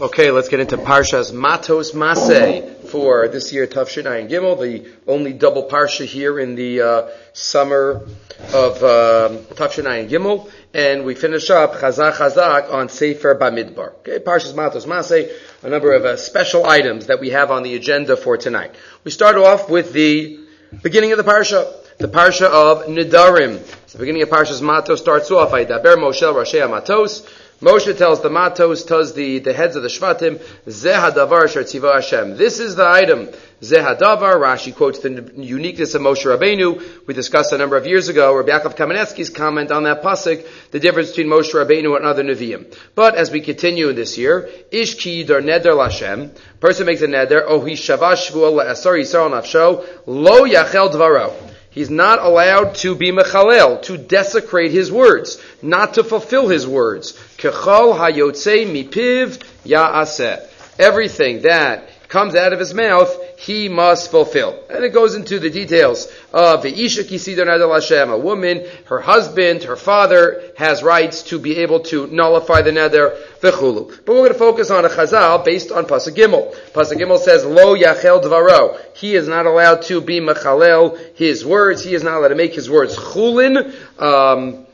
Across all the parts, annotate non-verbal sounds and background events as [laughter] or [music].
Okay, let's get into Parshas Matos Masei for this year, Tafshin Ayin Gimel, the only double Parsha here in the uh, summer of uh, Tafshin Ayin Gimel, and we finish up Chazak Chazak on Sefer Bamidbar. Okay, Parshas Matos Masei, a number of uh, special items that we have on the agenda for tonight. We start off with the beginning of the Parsha, the Parsha of Nidarim. The beginning of Parshas Matos starts off, Daber Moshe Rashi Matos, Moshe tells the Matos, tells the, the heads of the Shvatim, Zehadavar Shartziva Hashem. This is the item. Zehadavar, Rashi quotes the uniqueness of Moshe Rabbeinu. We discussed a number of years ago, Rabbi Yaakov Kamenetsky's comment on that pasuk, the difference between Moshe Rabbeinu and other Nevi'im. But as we continue this year, Ish ki dar neder Lashem, person makes a neder, oh he shavash la'asar nafsho, lo yachel dvaro. He's not allowed to be mechalel, to desecrate his words, not to fulfill his words. Kechol hayotze mipiv ya'aseh. Everything that comes out of his mouth, he must fulfill. And it goes into the details of the Isha Kisidon Adel Hashem. A woman, her husband, her father has rights to be able to nullify the nether, v'chulu. But we're going to focus on a chazal based on Pasuk Gimel. Pasuk Gimel says, Lo yachel dvaro. He is not allowed to be mechalel his words. He is not allowed to make his words chulin. Um,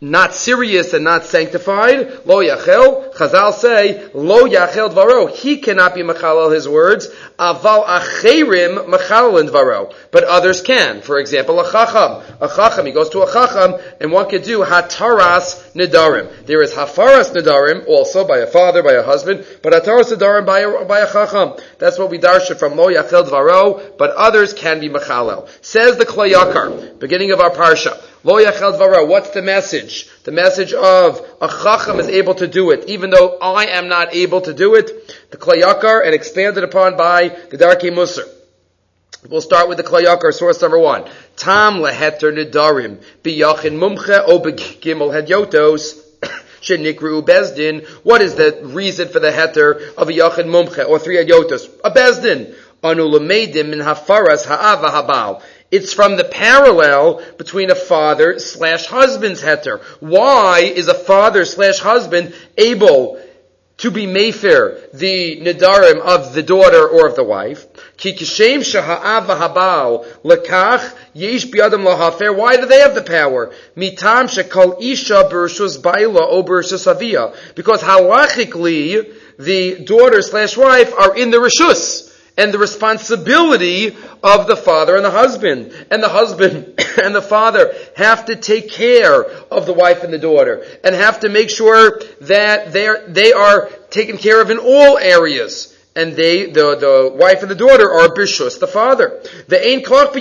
not serious and not sanctified. Lo yachel. Chazal say, lo yachel dvaro. He cannot be mechalel his words. Aval acherim mechalel dvaro. But others can. For example, a chacham. A chacham, he goes to a chacham, and one could do hataras nedarim. There is hafaras nedarim, also by a father, by a husband, but hataras nedarim by a, by a chacham. That's what we darsha from lo yachel dvaro, but others can be mechalel. Says the Kli Yakar, beginning of our parsha. Lo dvaro. What's the message? The message of a chacham is able to do it, even though I am not able to do it. The Kli Yakar and expanded upon by the Darkei Musar. We'll start with the Kli Yakar source number one. Tam leheter nidarim biyachin mumche o begimel hedyotos. [coughs] Shenikru bezdin. What is the reason for the heter of a yachin mumche or three hedyotos? A bezdin. Anu lemeidim min hafaras ha'ava habal. It's from the parallel between a father slash husband's heter. Why is a father slash husband able to be mayfair, the nidarim of the daughter or of the wife? Why do they have the power? Mitam isha. Because halachically, the daughter slash wife are in the rishus and the responsibility of the father and the husband. And the husband [coughs] and the father have to take care of the wife and the daughter and have to make sure that they're, they are taken care of in all areas. And they, the, the wife and the daughter are bishus, the father. The ain koch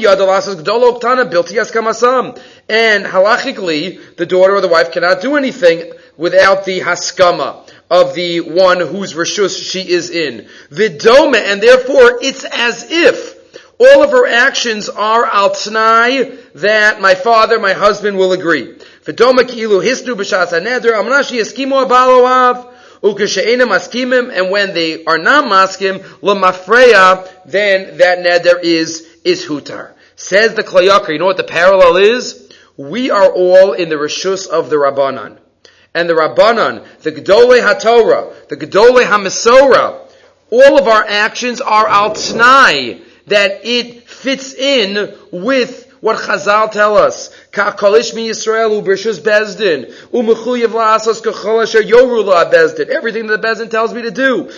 kamasam. And halachically, the daughter or the wife cannot do anything without the haskama of the one whose rishus she is in. Vidoma, and therefore it's as if all of her actions are al that my father, my husband will agree. Vidoma ki'ilu hisnu b'shas haneder amnashi eskimu abaloav ukeshe'ena maskimim, and when they are not maskim, lemafreya, then that neder is, is hutar. Says the Kli Yakar, you know what the parallel is? We are all in the rishus of the Rabbanan and the Rabbanan, the Gedolei HaTorah, the Gedolei HaMesora, all of our actions are al tnai, that it fits in with what Chazal tell us. Everything that the bezdin tells me to do.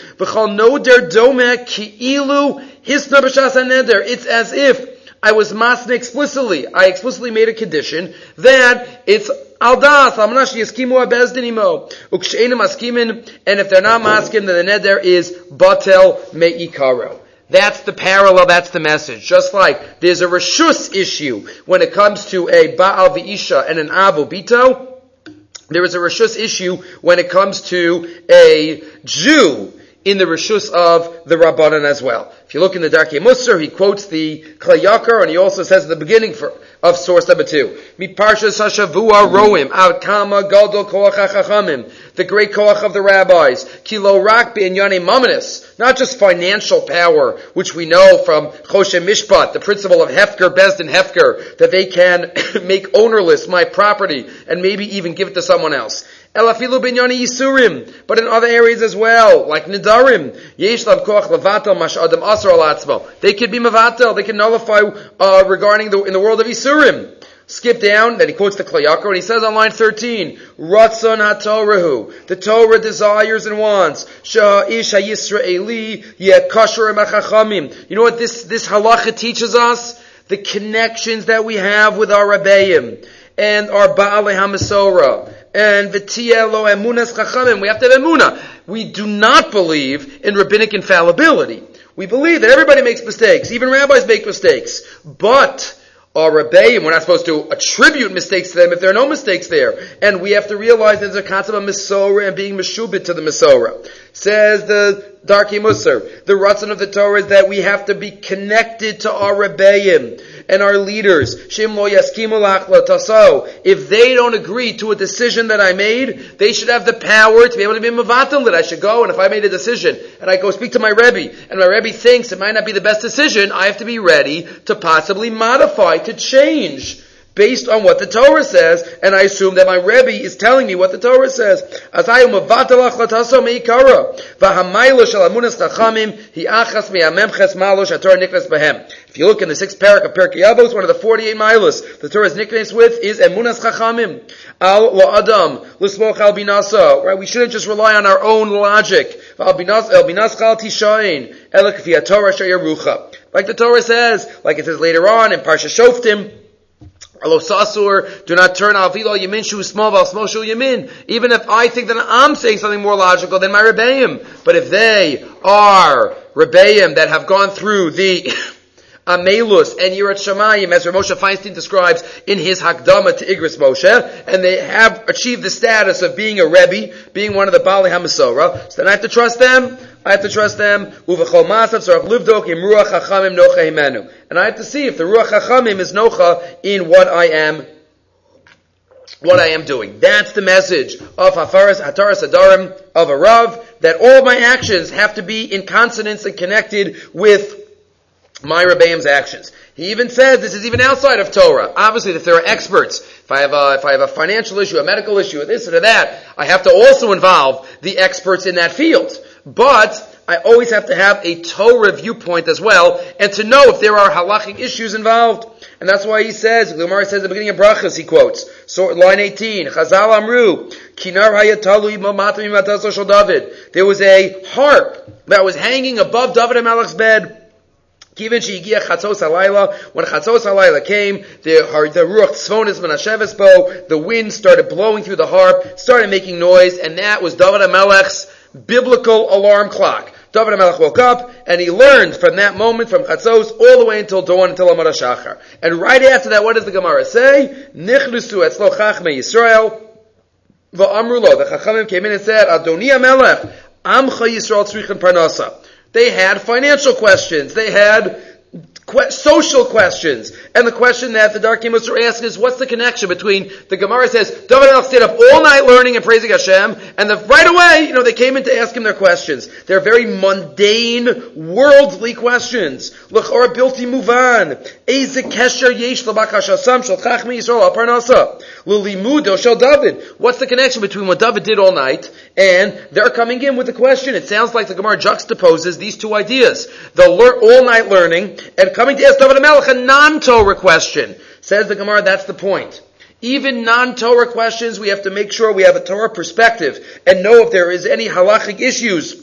It's as if I was masna explicitly. I explicitly made a condition that it's aldas amnash yiskimu abezdinimo uksheina maskimin, and if they're not maskim, then the neder is batel meikaro. That's the parallel, that's the message. Just like there's a reshus issue when it comes to a Baal V'isha and an Avu Bito, there is a reshus issue when it comes to a Jew in the reshus of the Rabbanan as well. If you look in the Darkei Musar, he quotes the Kli Yakar, and he also says at the beginning for, of source number two, Roim, Out Kama Gadol Koach the great koach of the rabbis, Kilo Rak Yane Mamanis, not just financial power, which we know from Choshe Mishpat, the principle of Hefker, Bezdin Hefker, that they can [coughs] make ownerless my property and maybe even give it to someone else. Elafilu binyani yisurim, but in other areas as well, like nidarim. Yesh lav koach levatel mash adam asar They could be mevatel. They can nullify uh, regarding the in the world of yisurim. Skip down, then he quotes the Kli Yakar, and he says on line 13, Ratzon HaTorahu, the Torah desires and wants, Sha'ish HaYisraeli, Yekasher Machachamim. You know what this, this halacha teaches us? The connections that we have with our Rebbeim, and our Baalei HaMasora, and V'tielo Emunas Chachamim. We have to have Emunah. We do not believe in rabbinic infallibility. We believe that everybody makes mistakes, even rabbis make mistakes. But, our rebellion. We're not supposed to attribute mistakes to them if there are no mistakes there. And we have to realize there's a concept of Misora and being Meshubit to the Misora. Says the Darkei Musar, the Ratzon of the Torah is that we have to be connected to our rebellion and our leaders. If they don't agree to a decision that I made, they should have the power to be able to be mavatal that I should go. And if I made a decision and I go speak to my Rebbe and my Rebbe thinks it might not be the best decision, I have to be ready to possibly modify, to change based on what the Torah says, and I assume that my Rebbe is telling me what the Torah says. If you look in the sixth parak of Pirkei Avos, one of the 48 milas the Torah is nicknamed with is Emunas Chachamim. Al Adam, Lismoch Al Binasa, right? We shouldn't just rely on our own logic. Al Binas Chal Tishain, Elek Torah. Like the Torah says, like it says later on in Parsha Shoftim, Alosasur, do not turn al vilo yamin shu small val small shu yamin. Even if I think that I'm saying something more logical than my rebbeim. But if they are rebbeim that have gone through the [laughs] Amelus and Yirat Shamayim, as Moshe Feinstein describes in his Hakdama to Igros Moshe, and they have achieved the status of being a Rebbe, being one of the Bali Hamasora, so then I have to trust them, I have to trust them, and I have to see if the Ruach Chachamim is Nocha in what I am what I am doing. That's the message of Hafaras Hataras Adarim of a Rav, that all my actions have to be in consonance and connected with my Rebbeim's actions. He even says this is even outside of Torah. Obviously, if there are experts, if I have a, if I have a financial issue, a medical issue, this or that, I have to also involve the experts in that field. But I always have to have a Torah viewpoint as well, and to know if there are halachic issues involved. And that's why he says, Gemara says at the beginning of Brachas, he quotes, so line 18, Chazal Amru, Kinar Hayatalu David. There was a harp that was hanging above David HaMelech's bed. When Chatzos Halayla came, the, the Ruach Tzvonis Menasheves Bo, the wind started blowing through the harp, started making noise, and that was David HaMelech's biblical alarm clock. David HaMelech woke up, and he learned from that moment, from Chatzos, all the way until dawn, until Amar Shachar. And right after that, what does the Gemara say? Nichlusu etzlo chachme Yisrael, va'amru the Chachamim came in and said, Adoni HaMelech, Amcha Yisrael tzrichen parnasa. They had financial questions. They had que- social questions. And the question that the Darkei Musar asking is, what's the connection between, the Gemara says, David El stayed up all night learning and praising Hashem, and the, right away, you know, they came in to ask him their questions. They're very mundane, worldly questions. L'chor bilti muvan. Eze kesher yesh l'bakashasam shel chachmi Yisrael aparnasa. L'limudo shel David. What's the connection between what David did all night, and they're coming in with a question. It sounds like the Gemara juxtaposes these two ideas. The all-night learning, and coming to ask David Melech a non-Torah question. Says the Gemara, that's the point. Even non-Torah questions, we have to make sure we have a Torah perspective and know if there is any halachic issues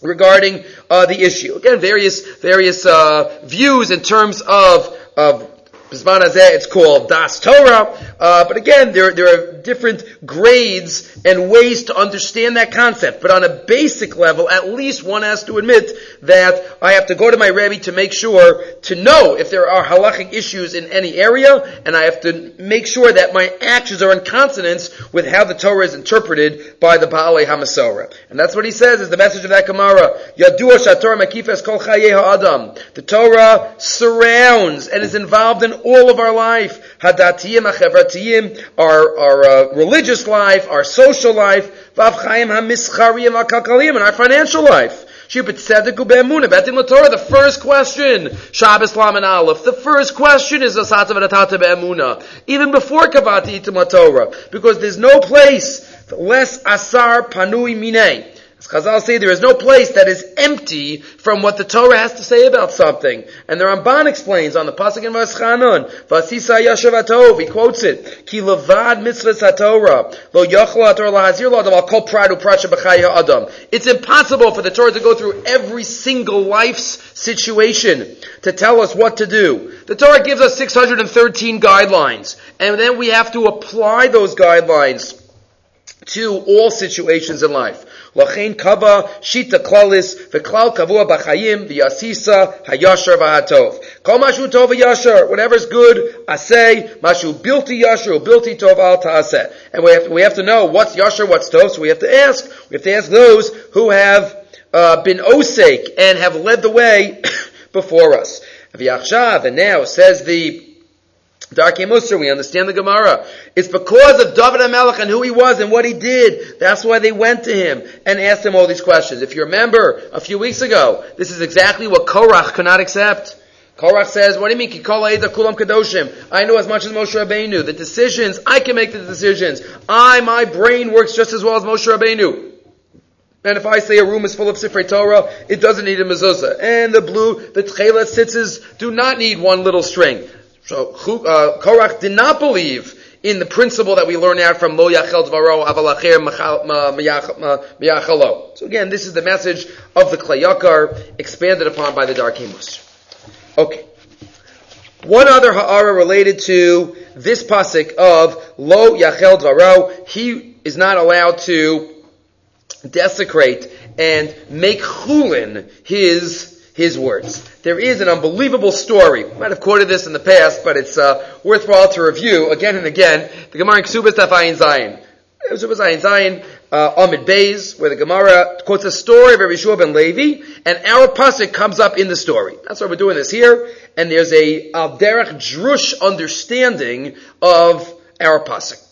regarding uh, the issue. Again, various various uh, views in terms of of It's called Das Torah. Uh, but again, there, there are different grades and ways to understand that concept. But on a basic level, at least one has to admit that I have to go to my Rebbe to make sure, to know if there are halachic issues in any area, and I have to make sure that my actions are in consonance with how the Torah is interpreted by the Baalei HaMasora. And that's what he says is the message of that Gemara. Yadua Shatorah Makifes Kol Adam. The Torah surrounds and is involved in all of our life. Hadatiyim, achevatiyim, our, our uh, religious life, our social life, vavchaim hamischarim, akalkalim, and our financial life. The first question, Shabbos Laman Aleph, the first question is Asata V'Atata Be'emuna. Even before Kavati Itim Torah. Because there's no place less asar panui mine. As Chazal say, there is no place that is empty from what the Torah has to say about something. And the Ramban explains on the Pasuk in Vaschanun, Vasisa Yashav he quotes it, Ki levad mitzvahs HaTorah, lo yochla HaTorah lahazir lo adam al kol pradu pracha b'chaya adam. It's impossible for the Torah to go through every single life's situation to tell us what to do. The Torah gives us 613 guidelines, and then we have to apply those guidelines to all situations in life. Lachain kava shita klalis v'klal kavua b'chayim v'yasisa hayashar v'hatov. Kol mashu tov v'yashar. Whatever's good, asay. Mashu bilti yashar bilti tov al ta'aseh. And we have, to, we have to know what's yashar, what's tov. So we have to ask. We have to ask those who have uh, been osake and have led the way [coughs] before us. V'yachshav. And now says the Darkei Musar, we understand the Gemara. It's because of David HaMelech and who he was and what he did. That's why they went to him and asked him all these questions. If you remember a few weeks ago, this is exactly what Korach could not accept. Korach says, what do you mean, Kikola Eda Kulam Kadoshim? I know as much as Moshe Rabbeinu. The decisions, I can make the decisions. I, my brain works just as well as Moshe Rabbeinu. And if I say a room is full of Sifrei Torah, it doesn't need a mezuzah. And the blue, the tchelet sitzes do not need one little string. So uh, Korach did not believe in the principle that we learn out from Lo Yachel Dvaro Avalacher Miyachalo. So again, this is the message of the Kli Yakar expanded upon by the Darkei Musar. Okay. One other ha'ara related to this pasuk of Lo Yachel Dvaro, he is not allowed to desecrate and make chulin his his words. There is an unbelievable story. I might have quoted this in the past, but it's uh, worthwhile to review again and again. The Gemara in Ksubas Tafayin Zayin. Ksubas Zayin Zayin, uh, Amid Beis, where the Gemara quotes a story of Rabbi Shua ben Levi, and our pasuk comes up in the story. That's why we're doing this here, and there's a Alderach Drush understanding of our pasuk.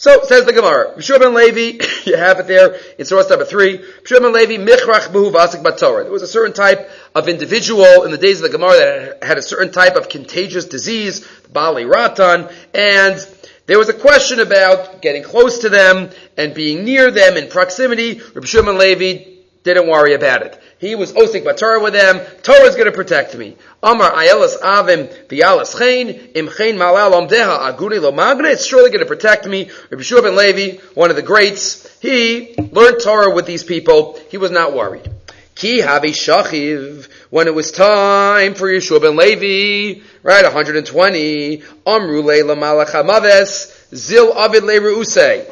So, says the Gemara, B'shua ben Levi, [coughs] you have it there in source number three, B'shua ben Levi, Michrach Buhu Vasik Batorah. There was a certain type of individual in the days of the Gemara that had a certain type of contagious disease, Bali Ratan, and there was a question about getting close to them and being near them in proximity. Rabbi ben Levi didn't worry about it. He was osik batorah with them. Torah is going to protect me. Amar ayelas avim v'yalas chen im chen malal omdeha aguni lo magre. It's surely going to protect me. Rabbi Shua ben Levi, one of the greats, he learned Torah with these people. He was not worried. Ki havi shachiv. When it was time for Yeshua ben Levi, right, 120, amru leila malachamaves zil avid le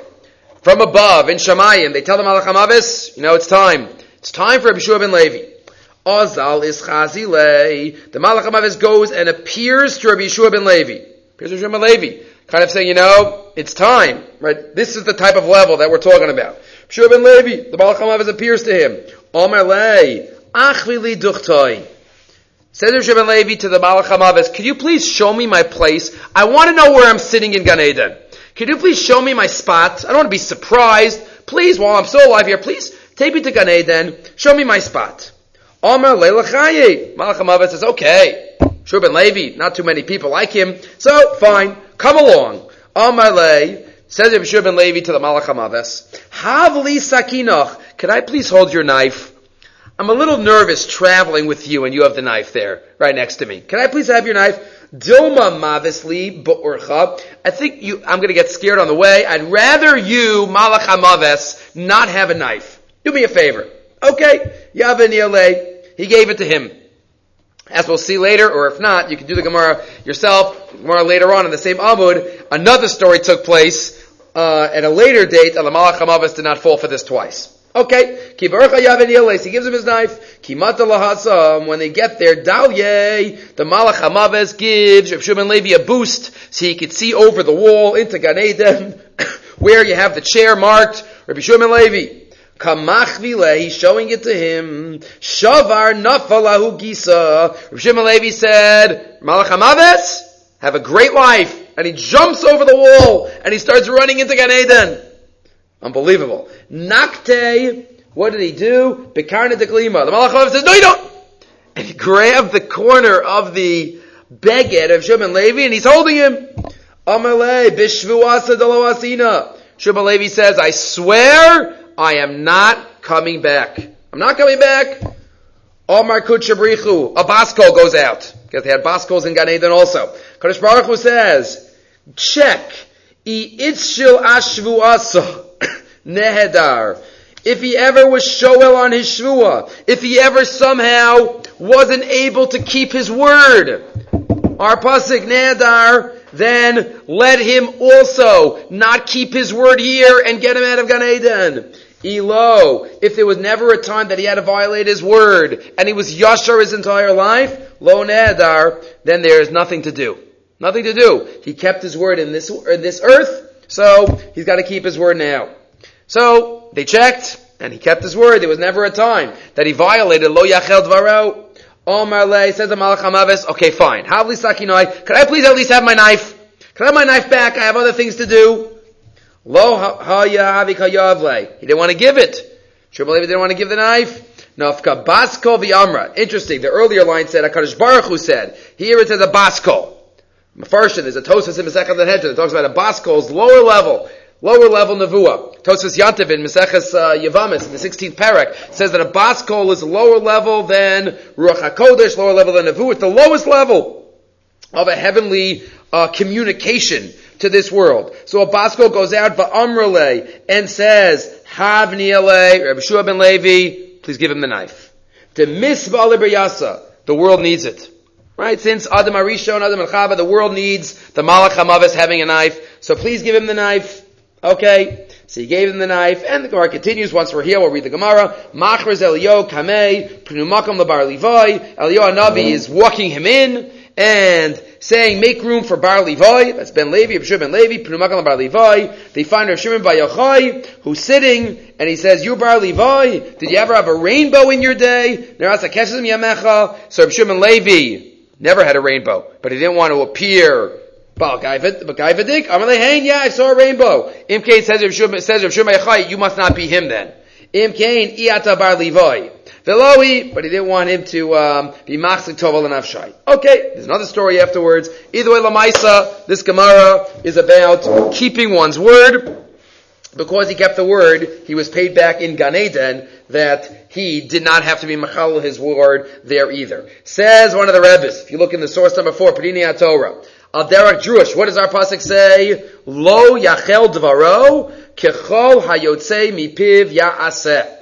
From above in Shemayim, they tell the malachamaves, you know, it's time. It's time for Rabbi ben Levi. Azal is chazile. The Malach HaMavis goes and appears to Rabbi Yeshua ben Levi. Appears to Rabbi ben Levi. Kind of saying, you know, it's time, right? This is the type of level that we're talking about. Yeshua ben Levi, the Malach HaMavis appears to him. Omer lei, achvili duchtoi. Says Rabbi ben Levi to the Malach HaMavis, could you please show me my place? I want to know where I'm sitting in Gan Eden. Could you please show me my spot? I don't want to be surprised. Please, while I'm still alive here, please Take me to Gan Eden. Show me my spot. Amar Leilachaye. Malach says, okay. Shur ben Levi, not too many people like him. So, fine. Come along. Amar Le, says Shur ben Levi to the Malach Hamaves, Havli Sakinach. Could I please hold your knife? I'm a little nervous traveling with you and you have the knife there, right next to me. Can I please have your knife? Dilma mavisli ba'urcha. I think you, I'm gonna get scared on the way. I'd rather you, Malach Hamaves, not have a knife. Do me a favor. Okay. Yavin He gave it to him. As we'll see later, or if not, you can do the Gemara yourself. Gemara later on in the same Amud, another story took place uh, at a later date. And the Malach Hamavas did not fall for this twice. Okay, he gives him his knife. When they get there, Dalye, the Malach Hamaves gives Reb Shimon Levi a boost so he could see over the wall into Gan Eden, [coughs] where you have the chair marked Rabbi Shimon Levi. Kamachvile, he's showing it to him. Shavar nafalahu gisa. Rav Shimon said, Malach Hamaves, have a great life. And he jumps over the wall and he starts running into Gan Eden. Unbelievable. Nakte, what did he do? Bekarna deklima. The Malach Hamaves says, no you don't. And he grabbed the corner of the beged of Shimon Levi and he's holding him. Amalei, bishvu asa Shmuel Levi says, I swear I am not coming back. I'm not coming back. Omar Kuchabrichu, a Baskol goes out. Because they had Baskols in Gan Eden also. Kadosh Baruch Hu says, check. I itzshil ashvu asa. [coughs] Nehedar. If he ever was shoel on his shvua, if he ever somehow wasn't able to keep his word, our pasuk nehedar, then let him also not keep his word here and get him out of Gan Eden. Elo, if there was never a time that he had to violate his word and he was yashar his entire life, lo nehedar, then there is nothing to do. Nothing to do. He kept his word in this, in this earth, so he's got to keep his word now. So they checked, and he kept his word. There was never a time that he violated lo yachel dvaro. Omar le says the Malach Hamavis, okay, fine. Havli sakinoi. Could I please at least have my knife? Could I have my knife back? I have other things to do. Lo. He didn't want to give it. He didn't want to give the knife. Nafka basko v'amra. Interesting. The earlier line said, HaKadosh Baruch Hu said. Here it says a basko. First, there's a Tosas in Masechet Hedger that talks about a baskol's lower level lower level nevuah. Tosfos Yantav in Maseches uh, Yavamis in the 16th parak says that a baskol is lower level than Ruach Hakodesh, lower level than nevuah. It's the lowest level of a heavenly uh, communication to this world. So a goes out va'amrele and says, Havni ale, Rabbi Shua ben Levi, please give him the knife. To miss yasa, the world needs it. Right? Since Adam Arishon, Adam and Chava, the world needs the Malach Hamavis having a knife. So please give him the knife. Okay, so he gave him the knife, and the Gemara continues. Once we're here, we'll read the Gemara. Machres Elio Kamei Pnumakam Lebar Levi. Elio Anavi mm-hmm. is walking him in and saying, "Make room for Bar Levi." That's Ben Levi, Rav Ben Levi, Pnumakam Lebar Levi. They find Rav Shimon Bar Yochai, who's sitting, and he says, "You Bar Levi, did you ever have a rainbow in your day?" So Rav Shimon Levi never had a rainbow, but he didn't want to appear Balgaivadik, Amalei Hain, yeah, I saw a rainbow. Imkain says Shuma, says Rav Shuma you must not be him then. Imkain, Iata Bar Levoy. Velohi, but he didn't want him to um, be machzik toval and avshai. Okay, there's another story afterwards. Either way, Lamaisa, this Gemara is about keeping one's word. Because he kept the word, he was paid back in Gan Eden that he did not have to be machal his word there either. Says one of the Rebbe's, if you look in the source number four, Padini Torah, Al Derek Jewish. What does our pasuk say? Lo yachel dvaro kechol hayotze mipiv ya'aseh.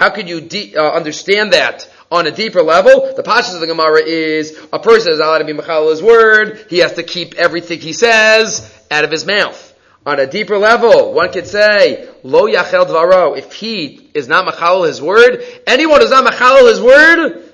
How could you de- uh, understand that on a deeper level? The pashas of the Gemara is a person is allowed to be machal his word. He has to keep everything he says out of his mouth. On a deeper level, one could say, Lo yachel dvaro, if he is not machal his word, anyone who's not machal his word,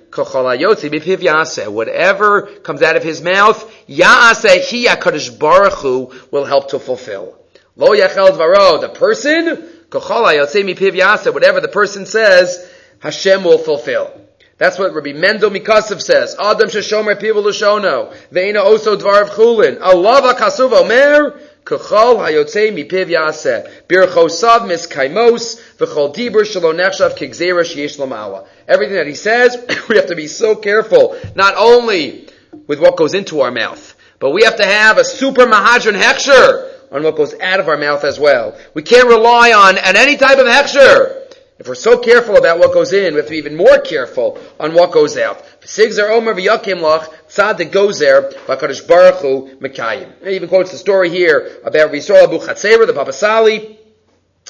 Whatever comes out of his mouth, Ya'aseh he HaKadosh Baruch Hu will help to fulfill. Lo Yachel Dvaro, the person, whatever the person says, Hashem will fulfill. That's what Rabbi Mendel Mikasov says. Adam sheshomer pivu l'shono. Ve'ina oso dvar chulin. Allah v'kasuv omer. Kachol hayotzei mipiv yaseh. Birchosav miskaimos. V'chol dibur shalo nechshav kigzera sheyesh. Everything that he says, [coughs] we have to be so careful. Not only with what goes into our mouth, but we have to have a super mahadran heksher on what goes out of our mouth as well. We can't rely on, on any type of hechsher. If we're so careful about what goes in, we have to be even more careful on what goes out. Sigzar Omer v'yakim lach tzad goes there b'kadosh baruch hu mekayim. He even quotes the story here about Yisrael Abu Chatzera, the Baba Sali,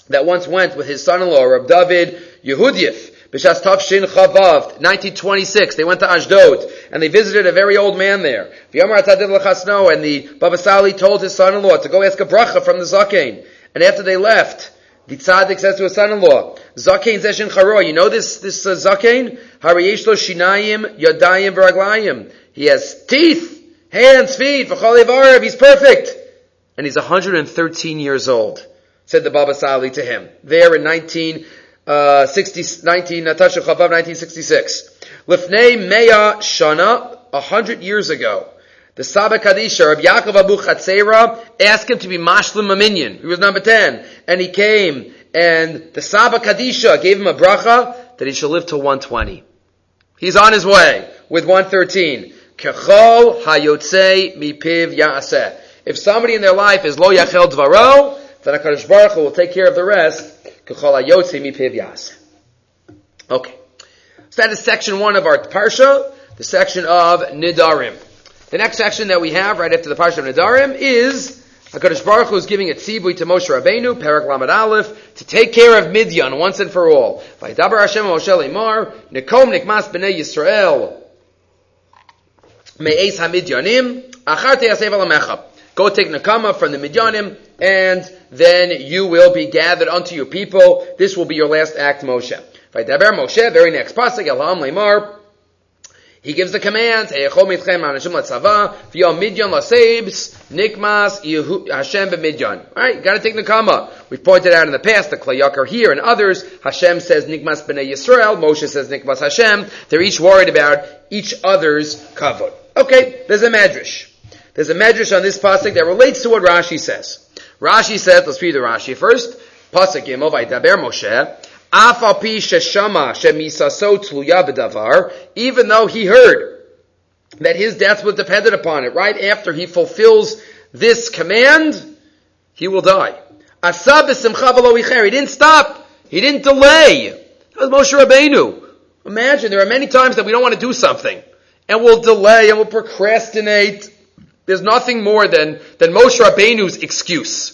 that once went with his son-in-law, Rab David Yehudiev, B'shas Tavshin Chavav, 1926. They went to Ashdod, and they visited a very old man there. And the Baba Sali told his son-in-law to go ask a bracha from the Zakein. And after they left, the tzaddik says to his son-in-law, Zakein zeshin charo, you know this, this uh, Zakein? Hariyesh lo shinayim, yadayim v'raglayim. He has teeth, hands, feet, v'chol he's perfect. And he's 113 years old, said the Baba Sali to him. There in 19, uh, 60, 19, Natasha Chavav, 1966. Lifnei Meya Shana, a hundred years ago, the Saba Kadisha, Rabbi Yaakov Abu Chatzera, asked him to be Mashlim Maminyan. He was number 10. And he came, and the Saba Kadisha gave him a bracha that he shall live till 120. He's on his way with 113. Kechol hayotzei mipiv ya'aseh. If somebody in their life is lo yachel dvaro, then HaKadosh Baruch Hu will take care of the rest. Okay. So that is section one of our Parsha, the section of Nidarim. The next section that we have right after the Parsha of Nidarim is HaKadosh Baruch Hu is giving a tzibui to Moshe Rabbeinu, Perak Lamed Aleph, to take care of Midian once and for all. Vaydabar Hashem Moshe Lemar, Nikom Nikmas B'nei Yisrael, Me'ez HaMidyanim, Achar Te'asev Alamecha. Go take Nakama from the Midyanim, and then you will be gathered unto your people. This will be your last act, Moshe. Vaydaber Moshe, very next pasuk, Elam he gives the command, Nikmas Hashem. Alright, gotta take comma. We've pointed out in the past, the Kli Yakar here and others, Hashem says Nikmas b'nei Yisrael, Moshe says Nikmas Hashem. They're each worried about each other's kavod. Okay, there's a medrash. There's a medrash on this pasuk that relates to what Rashi says. Rashi says, let's read the Rashi first. Pasuk by Daber Moshe. Even though he heard that his death was dependent upon it, right after he fulfills this command, he will die. He didn't stop. He didn't delay. That was Moshe Rabbeinu. Imagine, there are many times that we don't want to do something, and we'll delay and we'll procrastinate. There's nothing more than, than Moshe Rabbeinu's excuse.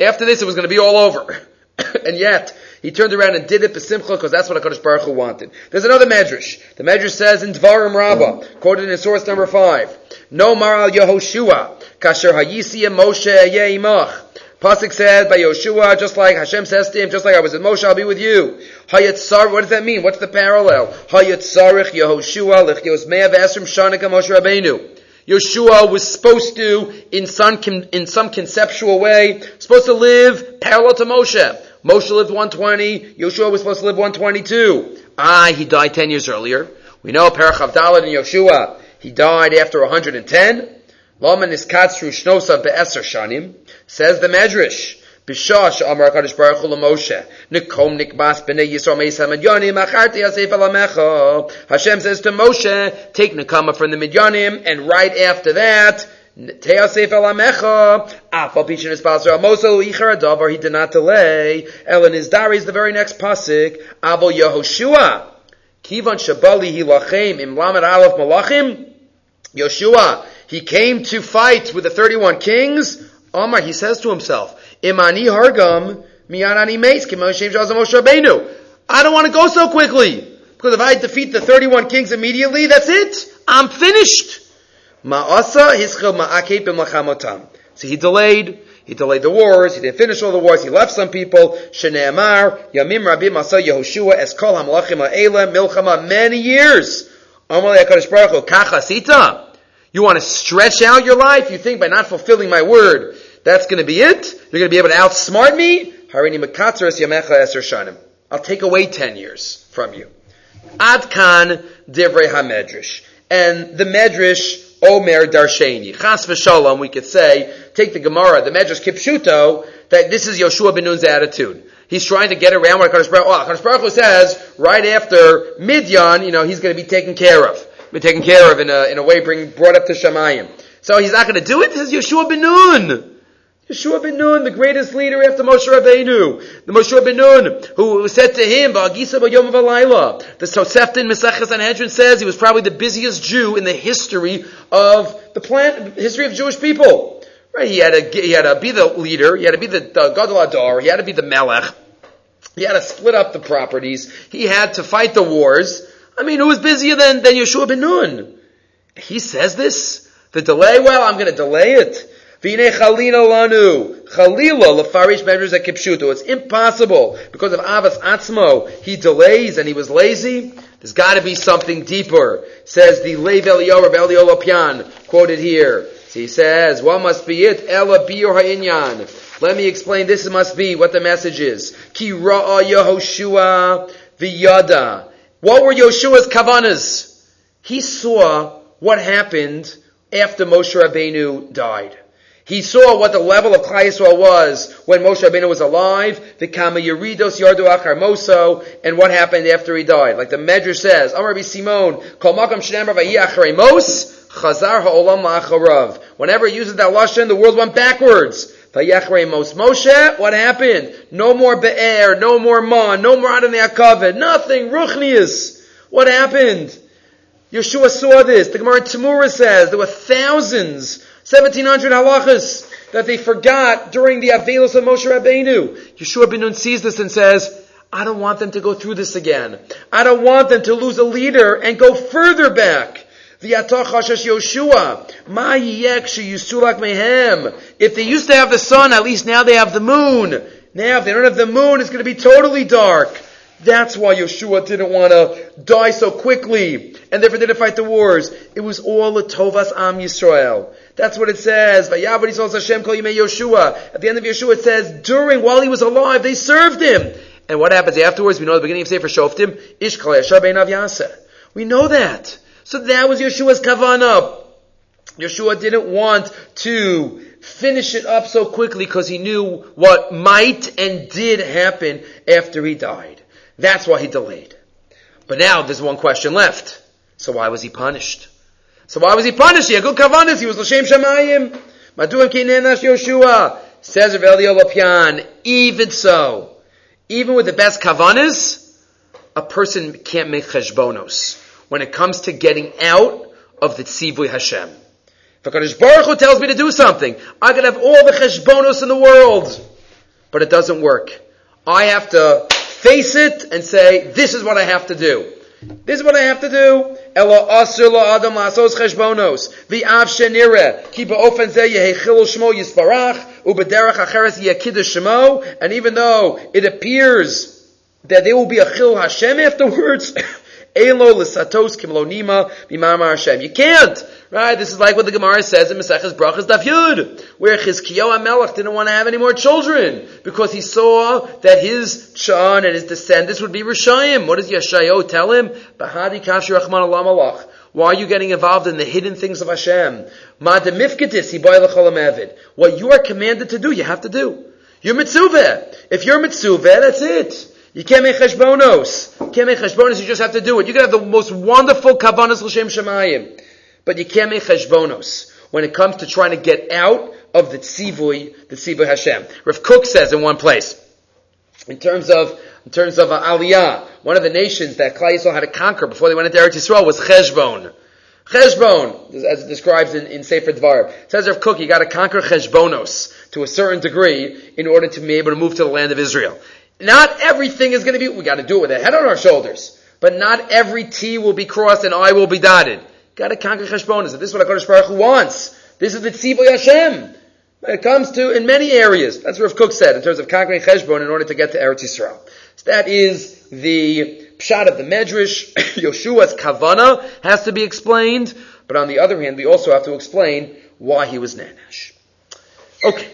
After this, it was going to be all over. [coughs] and yet, he turned around and did it besimcha because that's what HaKadosh Baruch Hu wanted. There's another medrash. The medrash says in Dvarim Rabbah, quoted in source number five, No maral Yehoshua, kasher hayisi Moshe yeimach. Pasuk said by Yoshua, just like Hashem says to him, just like I was with Moshe, I'll be with you. Hayatzar, what does that mean? What's the parallel? Hayatzarich Yehoshua lichios me'av esrim shanika Moshe Rabbeinu. Yeshua was supposed to, in some, in some conceptual way, supposed to live parallel to Moshe. Moshe lived 120. Yeshua was supposed to live 122. Ah, he died 10 years earlier. We know Perach Avdalad and Yeshua, he died after 110. Laman is katzru shnosa be'eser shanim. Says the Medrash. Bishash Amar Kadosh Baruch Hu Moshe. Nikom nikbas b'nei Yisrael meis haMidyanim acharti yasef alamecha. Hashem says to Moshe, take Nekama from the Midyanim, and right after that, Teasef alamecha, afal pichin is passer amoso ichar adavar, he did not delay. Ellen is dari is the very next pasuk. Abo Yehoshua, kivan shabali hilachem im lamed aleph malachim. Yoshua, he came to fight with the 31 kings. Omar, he says to himself, Imani hargam, miyanani meis, kimoshem Moshe. I don't want to go so quickly. Because if I defeat the 31 kings immediately, that's it. I'm finished. Ma'asa hischel ma'akep b'mlachamotam. So he delayed, he delayed the wars, he didn't finish all the wars, he left some people. Shne'amar, yamim rabim asa Yehoshua es kol hamlachim ha'ela milchama, many years. You want to stretch out your life? You think by not fulfilling my word, that's going to be it? You're going to be able to outsmart me? I'll take away ten years from you. Adkan divrei hamedrash. And the medrash Omer Darsheni. Chas v'shalom, we could say, take the Gemara, the Medrash Kipshuto, that this is Yoshua ben Nun's attitude. He's trying to get around what HaKadosh Baruch, HaKadosh Baruch Hu says, right after Midyan, you know, he's going to be taken care of. Be taken care of in a, in a way bring, brought up to Shemayim. So he's not going to do it? This is Yoshua ben Nun. Yeshua ben Nun, the greatest leader after Moshe Rabbeinu, the Moshe ben Nun, who said to him, "Ba'agisa b'yom v'alayla." The Tosefta in Mesechus Sanhedrin says he was probably the busiest Jew in the history of the plant, history of Jewish people. Right? He had to, he had to be the leader. He had to be the, the Gadol Adar. He had to be the Melech. He had to split up the properties. He had to fight the wars. I mean, who was busier than, than Yeshua ben Nun? He says this. The delay, well, I'm going to delay it. Vine chalina lanu. Chalila lefarish measures at kipshuto. It's impossible because of Avas Atzmo. He delays and he was lazy. There's got to be something deeper. Says the Lev Eliyahu Elya Lopian, quoted here. So he says, what must be it? Ela biur ha'inyan. Let me explain. This must be what the message is. Ki ra'a Yehoshua v'yada. What were Yeshua's kavanas? He saw what happened after Moshe Rabbeinu died. He saw what the level of Klal Yisrael was when Moshe Rabbeinu was alive, the Kama Yeridos Yardu Achar Moso, and what happened after he died. Like the Medrash says, Amar Rabbi Simon, Kol Makam Shnei Acharei Mos, Chazar Ha'olam La'acharav. Whenever he uses that lashon, the world went backwards. Vayechrei Moshe, what happened? No more Be'er, no more Man, no more Adonai Akaved, nothing, Ruchnius. What happened? Yeshua saw this. The Gemara Tamura says there were thousands, 1700 halachas that they forgot during the Avelos of Moshe Rabbeinu. Yeshua ben Nun sees this and says, I don't want them to go through this again. I don't want them to lose a leader and go further back. If they used to have the sun, at least now they have the moon. Now if they don't have the moon, it's going to be totally dark. That's why Yeshua didn't want to die so quickly, and therefore didn't fight the wars. It was all a Tovas Am Yisrael. That's what it says. Yoshua. At the end of Yeshua it says, during, while he was alive, they served him. And what happens afterwards? We know the beginning of Sefer Shoftim, Av We know that. So that was Yeshua's kavanah. Yeshua didn't want to finish it up so quickly because he knew what might and did happen after he died. That's why he delayed. But now there's one question left. So why was he punished? So why was he punished? He had good kavanas. He was l'shem shamayim. Maduim kinenash Yoshua. Says Rav Lopian. Even so, even with the best kavanas, a person can't make cheshbonos when it comes to getting out of the tzivui Hashem. If a HaKadosh Baruch Hu tells me to do something, I can have all the cheshbonos in the world, but it doesn't work. I have to face it and say, this is what I have to do. This is what I have to do. Ela asir lo adam lasos cheshbonos. V'av shenire. Ki ba'ofen zeh yehechilu shmo yisparach. U'bederach acheres yekidush shmo. And even though it appears that there will be a chil Hashem afterwards, [laughs] You can't, right? This is like what the Gemara says in Maseches Brachas Daf Yud, where Chizkiyo HaMelech didn't want to have any more children because he saw that his son and his descendants would be Rishayim. What does Yeshayo tell him? Bahadi kafshi rachman Allah why are you getting involved in the hidden things of Hashem? What you are commanded to do, you have to do. You're mitzvah. If you're mitzvah, that's it. You can't make cheshbonos. You can't make cheshbonos, you just have to do it. You can have the most wonderful kavanas l'shem shemayim. But you can't make cheshbonos when it comes to trying to get out of the tzivui, the tzivui Hashem. Rav Kook says in one place, in terms of in terms of uh, Aliyah, one of the nations that Klal Yisrael had to conquer before they went into Eretz Yisrael was Cheshbon. Cheshbon, as it describes in, in Sefer Dvar. Says Rav Kook, you got to conquer Cheshbonos to a certain degree in order to be able to move to the land of Israel. Not everything is going to be, we got to do it with a head on our shoulders. But not every T will be crossed and I will be dotted. Got to conquer cheshbonis. This is what HaKadosh Baruch Hu wants. This is the Tzivoy Hashem. It comes to, in many areas, that's what Kook said, in terms of conquering cheshbon in order to get to Eretz Yisrael. So that is the pshat of the Medrash. [coughs] Yeshua's kavana has to be explained. But on the other hand, we also have to explain why he was Nanash. Okay.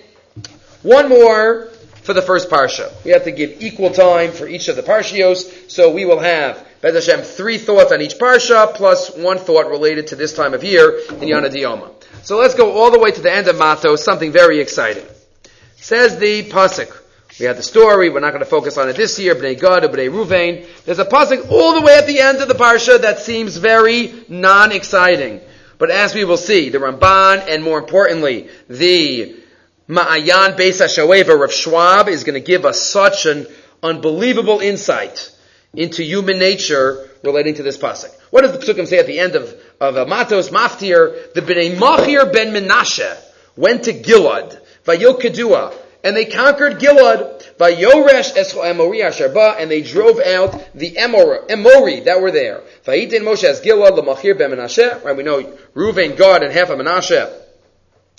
One more for the first parsha. We have to give equal time for each of the parshios, so we will have Bez Hashem three thoughts on each parsha plus one thought related to this time of year in Yana. So let's go all the way to the end of Matos, something very exciting. Says the pasuk. We had the story. We're not going to focus on it this year. Bnei Gad, Bnei Ruvain. There's a pasuk all the way at the end of the parsha that seems very non-exciting. But as we will see, the Ramban and more importantly, the Ma'ayan Beis HaShoeva, Rav Schwab, is going to give us such an unbelievable insight into human nature relating to this pasuk. What does the psukim say at the end of, of Matos Maftir? The Bnei Machir ben Menashe went to Gilad, Vayokadua, and they conquered Gilad, Vayoresh Escho Emori Asherba, and they drove out the Emor, Emori that were there. Vayitin Moshe as Gilad, Lamachir ben Menashe, right, we know Ruvain, God, and half of Menashe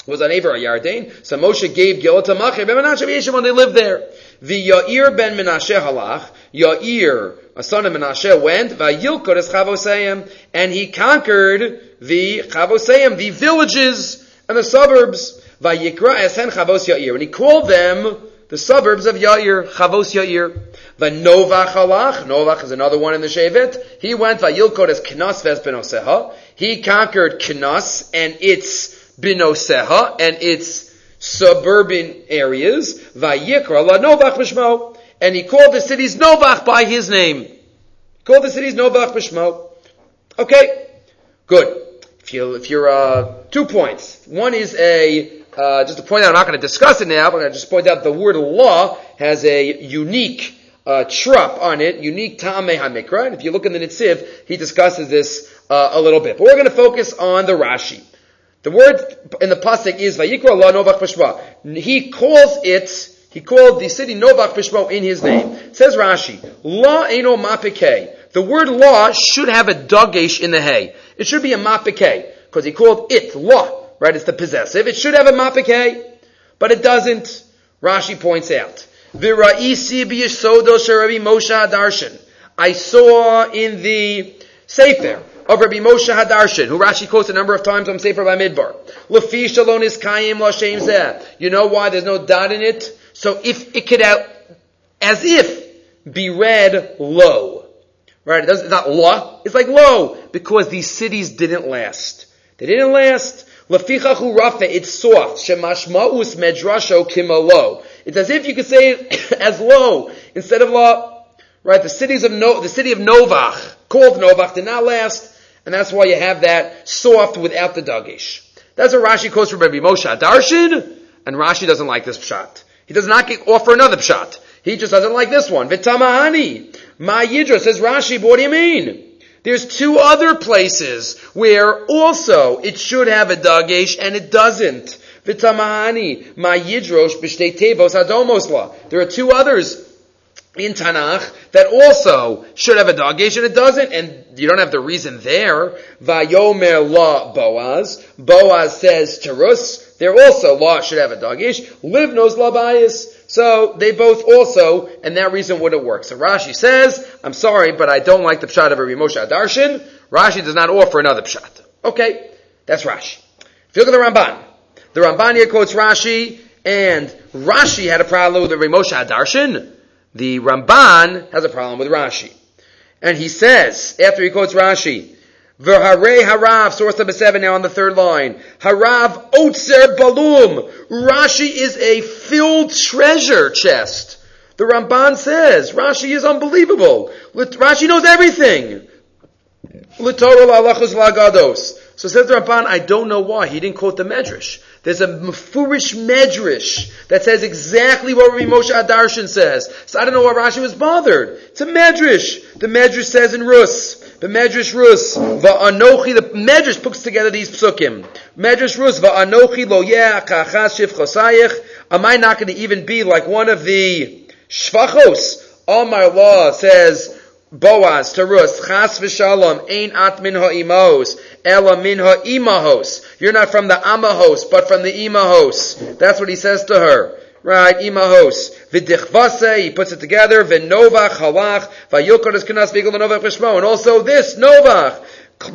was on Aver Yarden. So Moshe gave Gilad to Machir ben Menashe when they lived there. The Yair ben Menashe halach. Yair, a son of Menashe, went Vayilkot es Chavoseim, and he conquered the Chavoseim, the villages and the suburbs. Vayikra esen Chavos Yair, and he called them the suburbs of Yair, Chavos Yair. Vanovach halach. Novach is another one in the Shevet. He went Vayilkot es Knas ves. He conquered Knas and its Binoseha and its suburban areas, Vayikra la Novach b'shmo, and he called the cities Novach by his name. He called the cities Novach b'shmo. Okay, good. If you if you're uh, two points, one is a uh, just to point out, I'm not going to discuss it now, but I'm going to just point out the word law has a unique uh, trup on it, unique Ta'ameh HaMikra, and if you look in the Nitziv, he discusses this uh, a little bit. But we're going to focus on the Rashi. The word in the pasuk is Vayikra La Novach B'Shva. He calls it, he called the city Novach B'Shva in his name. Says Rashi, La Eno Mapikeh. The word law should have a dagesh in the hay. It should be a mapikeh, because he called it law, right? It's the possessive. It should have a mapikeh, but it doesn't. Rashi points out. I saw in the Sefer of Rabbi Moshe Hadarshan, who Rashi quotes a number of times on Sefer Bamidbar. Lefi shalon is kayim l'shem zeh. You know why there's no dot in it? So if it could out, as if, be read low. Right? It doesn't, it's not law. It's like low. Because these cities didn't last. They didn't last. Lefichachu rafe, it's soft. Shemashmaus medrasho kimalo. It's as if you could say it [coughs] as low instead of law. Right? The cities of no, the city of Novach, called Novach, did not last, and that's why you have that soft without the dagish. That's what Rashi quotes from Rabbi Moshe Darshan, and Rashi doesn't like this pshat. He does not get, offer another pshat. He just doesn't like this one. Vitamahani. Ma Yidra says Rashi, what do you mean? There's two other places where also it should have a dagesh and it doesn't. Vitamahani. Ma Yidrosh b'shtei tevos adomosla. There are two others in Tanakh that also should have a dagesh and it doesn't, and you don't have the reason there. Vayomer la Boaz. Boaz says to Rus, there also law should have a dagesh. Livnos la bias. So they both also, and that reason wouldn't work. So Rashi says, I'm sorry, but I don't like the pshat of Rabbi Moshe Adarshan. Rashi does not offer another pshat. Okay, that's Rashi. If you look at the Ramban, the Ramban here quotes Rashi, and Rashi had a problem with the Rabbi Moshe Adarshan. The Ramban has a problem with Rashi. And he says, after he quotes Rashi, V'harei harav, source number seven now on the third line. Harav otzer balum. Rashi is a filled treasure chest. The Ramban says, Rashi is unbelievable. Rashi knows everything. So says the Ramban, I don't know why. He didn't quote the Medrash. There's a Mefurish Medrash that says exactly what Rabbi Moshe Adarshan says. So I don't know why Rashi was bothered. It's a Medrash. The Medrash says in Rus. The Medrash Rus. Va'anochi, the Medrash puts together these psukim. Medrash Rus. Va'anochi lo kachas shif chosayich. Am I not going to even be like one of the shvachos? All my law says, Boaz to Rus, Chas v'shalom, ein at min ha'imahos, ela min ha'imahos. You're not from the amahos, but from the imahos. That's what he says to her. Right, imahos. V'dichvase, he puts it together, v'novach halach, v'yokor es kanas v'igol novach v'shmo. And also this, novach. The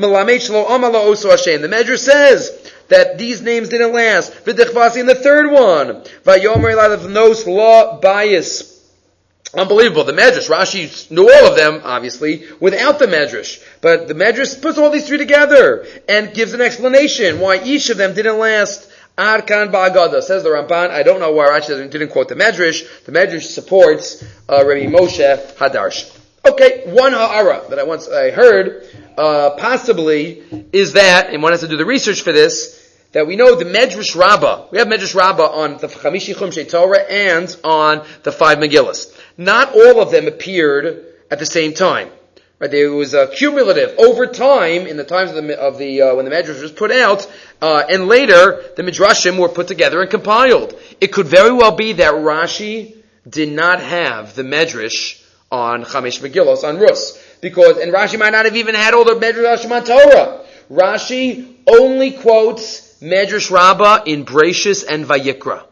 Medrash says, that these names didn't last. V'dichvasi in the third one. V'yomer nos law bias. Unbelievable. The Medrash, Rashi knew all of them, obviously, without the Medrash. But the Medrash puts all these three together and gives an explanation why each of them didn't last. Arkan Ba'agada, says the Ramban. I don't know why Rashi didn't quote the Medrash. The Medrash supports uh, Rabbi Moshe Hadarsh. Okay, one ha'ara that I once I heard, uh, possibly, is that, and one has to do the research for this, that we know the Medrash Rabbah, we have Medrash Rabbah on the Chamishi Chumshei Torah and on the five Megillas. Not all of them appeared at the same time. Right, there was a cumulative over time in the times of the, of the uh, when the Medrash was put out, uh, and later the Midrashim were put together and compiled. It could very well be that Rashi did not have the Medrash on Chamesh Megillos on Rus because and Rashi might not have even had all the Medrash on Torah. Rashi only quotes Medrash Rabbah in Brachus and Vayikra.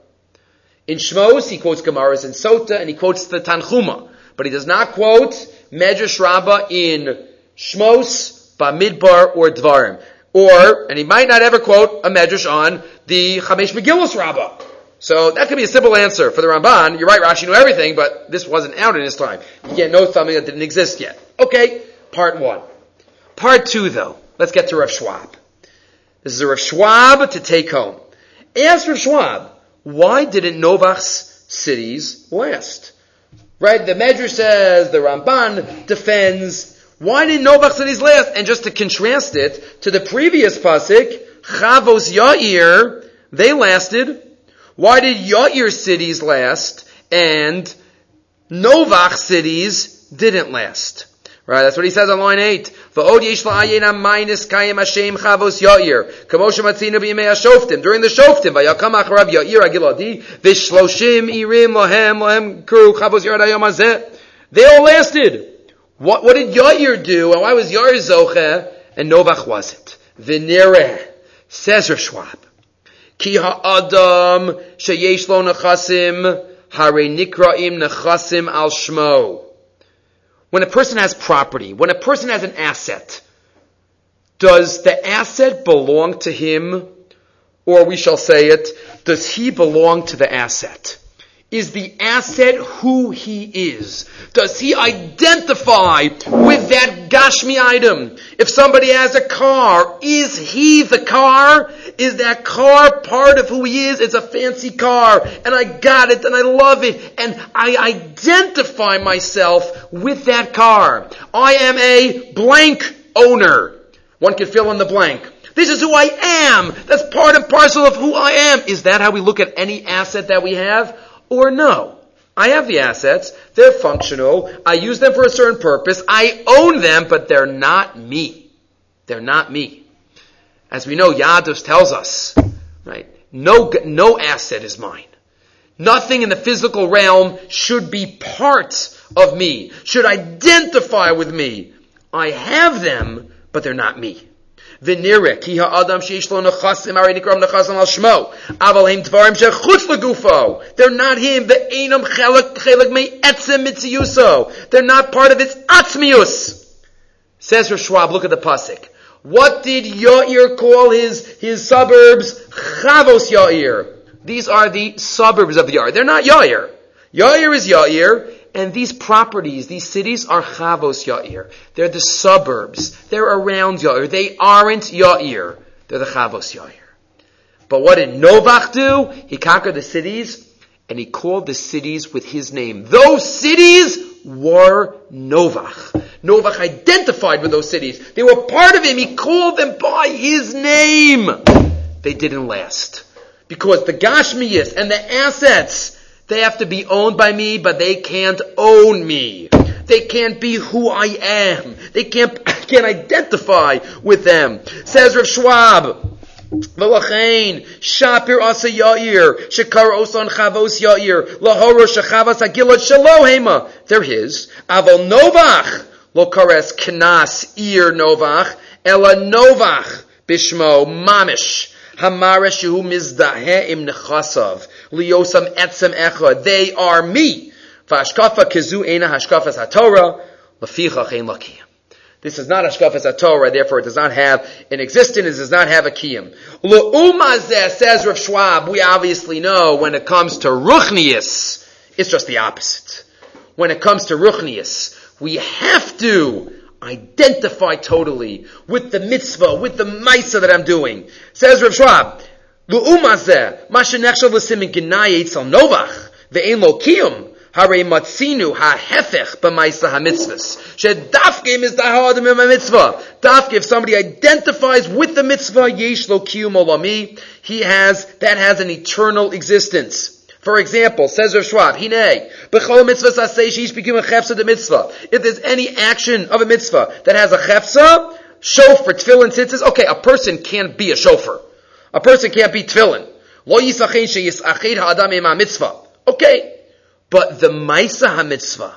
In Shmos, he quotes Gemaras and Sota, and he quotes the Tanchuma. But he does not quote Medrash Rabbah in Shmos, Bamidbar, or Dvarim. Or, and he might not ever quote a Medrash on the Chamesh Megillos Rabbah. So that could be a simple answer for the Ramban. You're right, Rashi knew everything, but this wasn't out in his time. You can't know something that didn't exist yet. Okay, part one. Part two, though. Let's get to Rav Schwab. This is a Rav Schwab to take home. Ask Rav Schwab, why didn't Novach's cities last? Right? The Medrash says, the Ramban defends, why didn't Novach's cities last? And just to contrast it to the previous pasuk, Chavos Yair, They lasted. Why did Yair cities last and Novach cities didn't last? Right, that's what he says on line 8. V'od yesh la'ayin minus kayim Hashem chavos Yair. Kamosha matzinu b'yimei ha-shoftim. During the shoftim, v'yakam acharav Yair agiladi, irim lohem lohem kru chavos Yair hazeh. They all lasted. What, what did Yair do, and why was Yair zoche, and Novach wasn't? V'nireh, says Rav Schwab. Ki ha'adam sheyesh lo nechasim, hare nikraim nechasim al shmo. When a person has property, when a person has an asset, does the asset belong to him? Or we shall say it, does he belong to the asset? Is the asset who he is? Does he identify with that Gashmi item? If somebody has a car, is he the car? Is that car part of who he is? It's a fancy car, and I got it, and I love it, and I identify myself with that car. I am a blank owner. One can fill in the blank. This is who I am. That's part and parcel of who I am. Is that how we look at any asset that we have? Or no, I have the assets, they're functional, I use them for a certain purpose, I own them, but they're not me. They're not me. As we know, Yadus tells us, right, no, no asset is mine. Nothing in the physical realm should be part of me, should identify with me. I have them, but they're not me. Ki ha'adam sheish lo nikram al shmo. Aval heim shechutz legufo. They're not him. Ve'enam chelak chelak me etzem mitziyuso. They're not part of its atzmius. Says Rav Schwab, look at the pasuk. What did Yair call his, his suburbs? Chavos Yair. These are the suburbs of Yair. They're not Yair. Yair is Yair, and these properties, these cities are Chavos Yair. They're the suburbs. They're around Yair. They aren't Yair. They're the Chavos Yair. But what did Novach do? He conquered the cities and he called the cities with his name. Those cities were Novach. Novach identified with those cities. They were part of him. He called them by his name. They didn't last. Because the Gashmiyas and the assets they have to be owned by me, but they can't own me. They can't be who I am. They can't, [laughs] can't identify with them. Says Rav Schwab. ולכן, שפיר עשה יאיר, שקרא אוסון חבוס יאיר, להורו שחבס הגילad שלו המה. They're his. אבל נובח, לא קרס כנס עיר נובח, אלא נובח בשמו ממש. Hamara shehu mizdahe im nechasav. Liosam etzem echa. They are me. Vashkafa kizu ena hashkafas haTorah. This is not hashkafas haTorah, therefore it does not have an existence, it does not have a kiyam. Le'umazeh, says Rav Schwab, we obviously know when it comes to ruchnius, it's just the opposite. When it comes to ruchnius, we have to identify totally with the mitzvah, with the maisa that I'm doing. Says Rav Schwab, Lu'umazeh, mashenechshav l'simin ginay etzel novach, ve'en lo kiyum, hare matzinu ha'hefech b'maisa ha'mitzvahs. Shedafkim is the ha'adim mitzvah. Dafkim, if somebody identifies with the mitzvah, yesh lo kiyum olami, he has, that has an eternal existence. For example, says Rav Schwab, Hine, b'chol mitzvah sasei sheish bikim a chefsa de mitzvah. If there's any action of a mitzvah that has a chefsa, shofar, tefillin, tzitzis, okay, a person can't be a shofar. A person can't be tefillin. Lo yisachein sheyisached ha'adam ema mitzvah. Okay. But the maisa ha-mitzvah,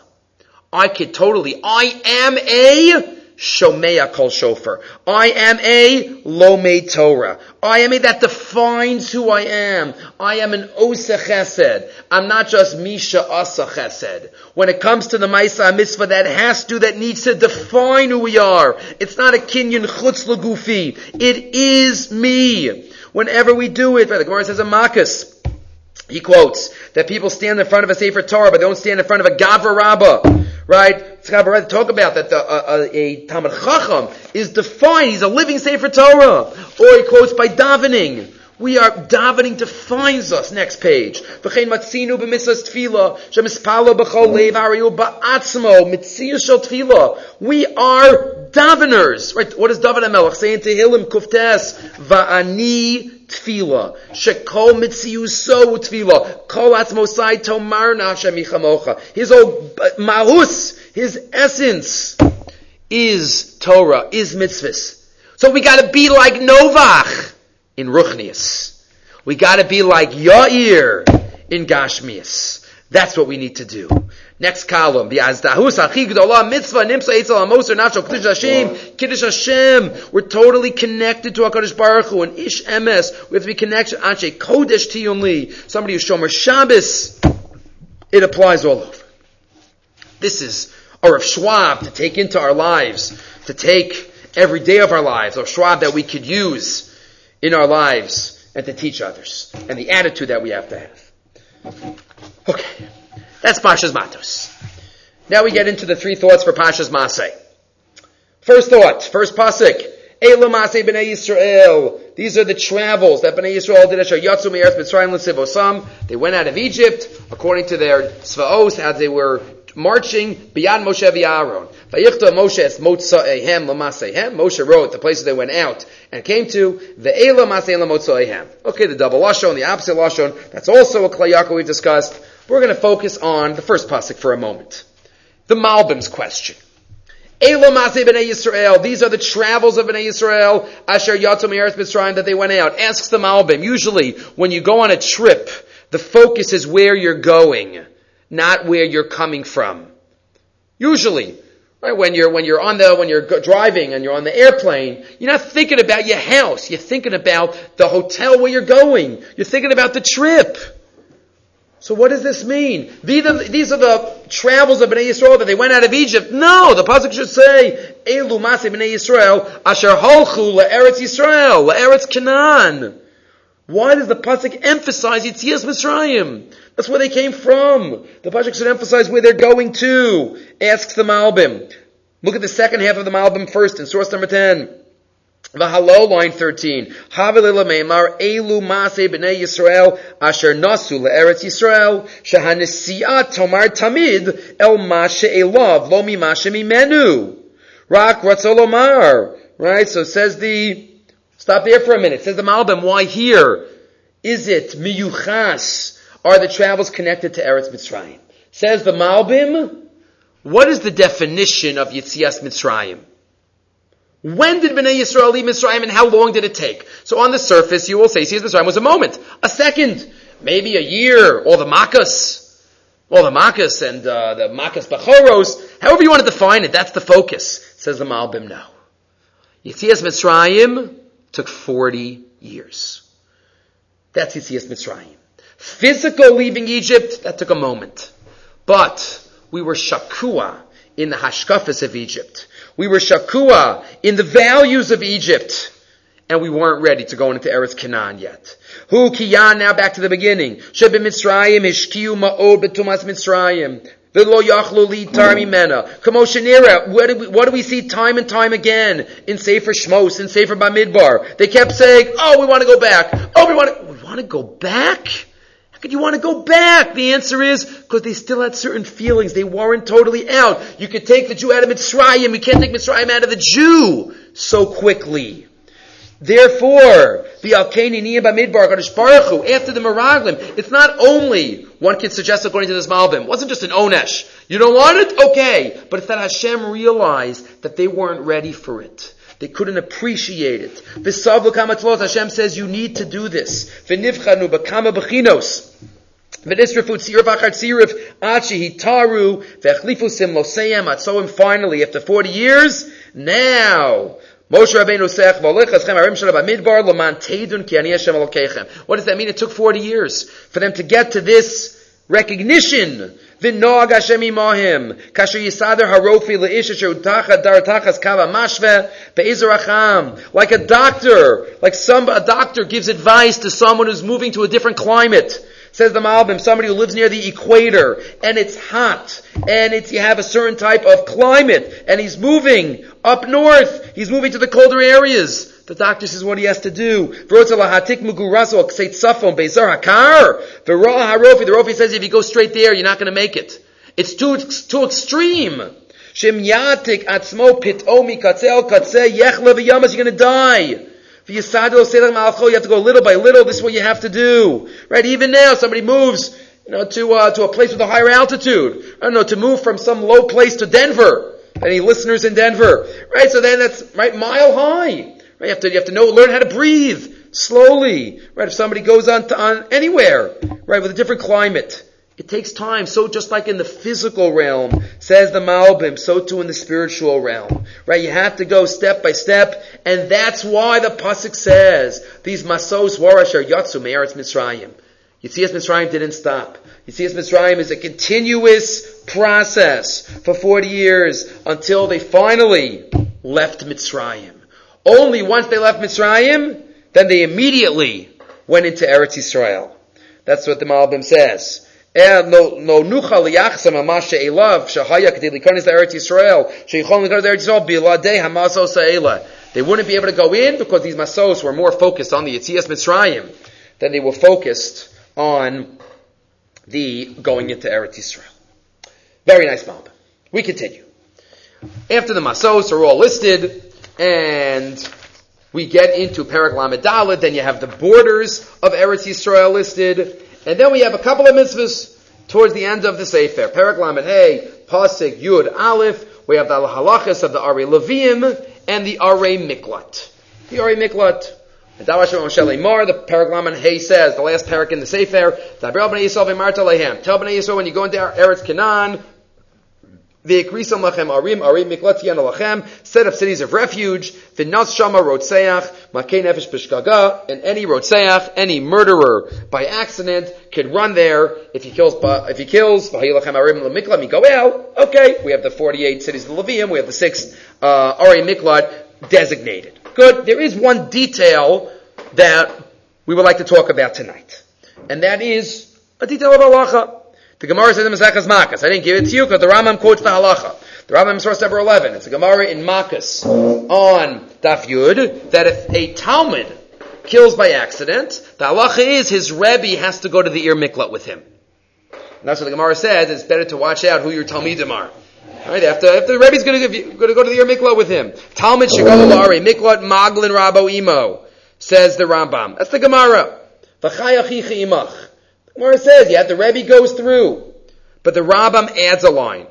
I could totally, I am a Shomea kol shofar. I am a Lomei Torah. I am a that defines who I am. I am an Osa Chesed. I'm not just Misha Asa Chesed. When it comes to the Maisa Mitzvah, that has to, that needs to define who we are. It's not a Kinyan Chutz Lagufi. It is me. Whenever we do it, the Gemara says a Makas. He quotes that people stand in front of a Sefer Torah, but they don't stand in front of a Gavra Rabbah. Right? To talk about that the, uh, a Talmud Chacham is defined. He's a living Sefer Torah. Or he quotes by davening. We are davening defines us. Next page. We are daveners. Right? What does David HaMelech say in Tehillim Kuftes? Va'ani tefillah. Shekol mitziyu so. Kol atzmosai tomar nafsha michamocha. His old mahus, his essence is Torah, is mitzvahs. So we gotta be like Novach in Ruchnius. We gotta be like Yair in Gashmias. That's what we need to do. Next column, the Azdahus Achi Gdolah Mitzvah Nimsa Eitzel Amoser Nacho Kiddush Hashem Kiddush Hashem. We're totally connected to Hakadosh Baruch Hu and Ish Emes. We have to be connected Anshe Kodesh Tiyumli. Somebody who's Shomer Shabbos. It applies all over. This is our of Schwab to take into our lives, to take every day of our lives, or Schwab that we could use in our lives and to teach others, and the attitude that we have to have. Okay, that's Pasha's Matos. Now we get into the three thoughts for Pasha's Masei. First thought, first pasuk. Elamase b'nei Yisrael. These are the travels that b'nei Yisrael did. They went out of Egypt according to their svaos, as they were marching beyond Moshe Aaron. Vayichta Moshe es motzaehem lamasehem. Moshe wrote the places they went out and came to ve'ela masehem lamotzaehem. Okay, the double lashon, the opposite lashon. That's also a Kli Yakar we've discussed. We're going to focus on the first pasuk for a moment. The Malbim's question. Elamase b'nei Yisrael. These are the travels of b'nei Yisrael. Asher yatom eretz Mitzrayim that they went out. Asks the Malbim. Usually, when you go on a trip, the focus is where you're going not where you're coming from. Usually, right, when you're, when you're on the, when you're driving and you're on the airplane, you're not thinking about your house. You're thinking about the hotel where you're going. You're thinking about the trip. So what does this mean? These are, the travels of Bnei Yisrael that they went out of Egypt. No, the pasuk should say, "Elu mase Bnei Yisrael asher holchu le'eretz Yisrael le'eretz Canaan." Why does the pasuk emphasize Yitzias Mitzrayim? That's where they came from. The pasuk should emphasize where they're going to. Asks the Malbim. Look at the second half of the Malbim first in source number 10. V'halo, line 13. Havilila meimar elu mase b'nei Yisrael asher nasu le'eretz Yisrael shahanesiat tomar tamid el mashe elav lo mi. Rak ratzolomar. Right? So says the, stop there for a minute. Says the Malbim, why here? Is it miyuchas? Are the travels connected to Eretz Mitzrayim? Says the Malbim, what is the definition of Yitzias Mitzrayim? When did Bnei Yisrael leave Mitzrayim and how long did it take? So on the surface, you will say Yitzias Mitzrayim was a moment, a second, maybe a year, or the Makkos, or the Makkos and uh, the Makkos Bachoros, however you want to define it, that's the focus, says the Malbim now. Yitzias Mitzrayim took 40 years. That's Yitzias Mitzrayim. Physical leaving Egypt, that took a moment. But we were shakua in the hashkafas of Egypt. We were shakua in the values of Egypt. And we weren't ready to go into Eretz Canaan yet. Hu kiyan, now back to the beginning. Shebe Mitzrayim, ishkiu ma'od betumas Mitzrayim. V'lo yachlu we, what do we see time and time again in Sefer Shmos, in Sefer Bamidbar? They kept saying, oh, we want to go back. Oh, we want to, we want to go back? Could you want to go back? The answer is because they still had certain feelings. They weren't totally out. You could take the Jew out of Mitzrayim. You can't take Mitzrayim out of the Jew so quickly. Therefore, the Alkani Niyam Bamidbar Kadosh Baruch after the Miraglim, it's not only, one can suggest according to this Malbim, wasn't just an Onesh. You don't want it? Okay. But it's that Hashem realized that they weren't ready for it. They couldn't appreciate it. Hashem says you need to do this. Finally after 40 years, now Moshe Rabbeinu What does that mean? It took 40 years for them to get to this recognition V'noag Hashem imahim. Kasher yisader harofi le'ish asher utacha dar tachas kava mashve be'izracham. Like a doctor, like some, a doctor gives advice to someone who's moving to a different climate. Says the Malbim, somebody who lives near the equator, and it's hot, and it's, you have a certain type of climate, and he's moving up north, he's moving to the colder areas. The doctor says what he has to do. The Rofi says if you go straight there, you're not going to make it. It's too, too extreme. You're going to die. You have to go little by little. This is what you have to do. Right? Even now, somebody moves, you know, to, uh, to a place with a higher altitude. I don't know, to move from some low place to Denver. Any listeners in Denver? Right? So then that's, right, mile high. Right? You have to, you have to know, learn how to breathe slowly. Right? If somebody goes on to, on anywhere, right, with a different climate. It takes time. So just like in the physical realm, says the Malbim, so too in the spiritual realm. Right? You have to go step by step, and that's why the Pasuk says, these Masos Warashar Yatsu Me'eretz Mitzrayim. Yitzias Mitzrayim didn't stop. Yitzias Mitzrayim is a continuous process for 40 years until they finally left Mitzrayim. Only once they left Mitzrayim, then they immediately went into Eretz Yisrael. That's what the Malbim says. They wouldn't be able to go in because these masos were more focused on the Yitzias Mitzrayim than they were focused on the going into Eretz Yisrael. Very nice mob. We continue. After the masos are all listed, and we get into Perak Lamed then you have the borders of Eretz Yisrael listed, and then we have a couple of mitzvahs towards the end of the Sefer. Perak Lamed Hey, Pasik Yud Aleph. We have the halachas of the Ari Levim and the Ari Miklat. The Ari Miklat. The Perak Lamed Hey says, the last parak in the Sefer, Tell Bnei Yisrael when you go into Eretz Canaan, V'ikrisam lachem arim, arim miklatzian lachem, set up cities of refuge, v'nas shama rotseach, makei nefesh b'shgaga, and any rotseach, any murderer by accident, can run there, if he kills, if he kills, v'hayilachem arim l'miklat migoel, okay, we have the 48 cities of Levium, we have the six, uh, arim miklat designated. Good. There is one detail that we would like to talk about tonight. And that is a detail of halacha. The Gemara says in Maseches Makas. I didn't give it to you because the Rambam quotes the halacha. The Rambam source number 11. It's a Gemara in Makas on Daf Yud that if a Talmud kills by accident, the halacha is his Rebbe has to go to the Ir Miklat with him. And that's what the Gemara says. It's better to watch out who your Talmidim are. Right? After, if the Rebbe's going to, go to the Ir Miklat with him. Talmud Shigolari, Miklat Maglin Rabo Imo, says the Rambam. That's the Gemara. imach. Gemara says, yeah, the Rebbe goes through. But the Rambam adds a line.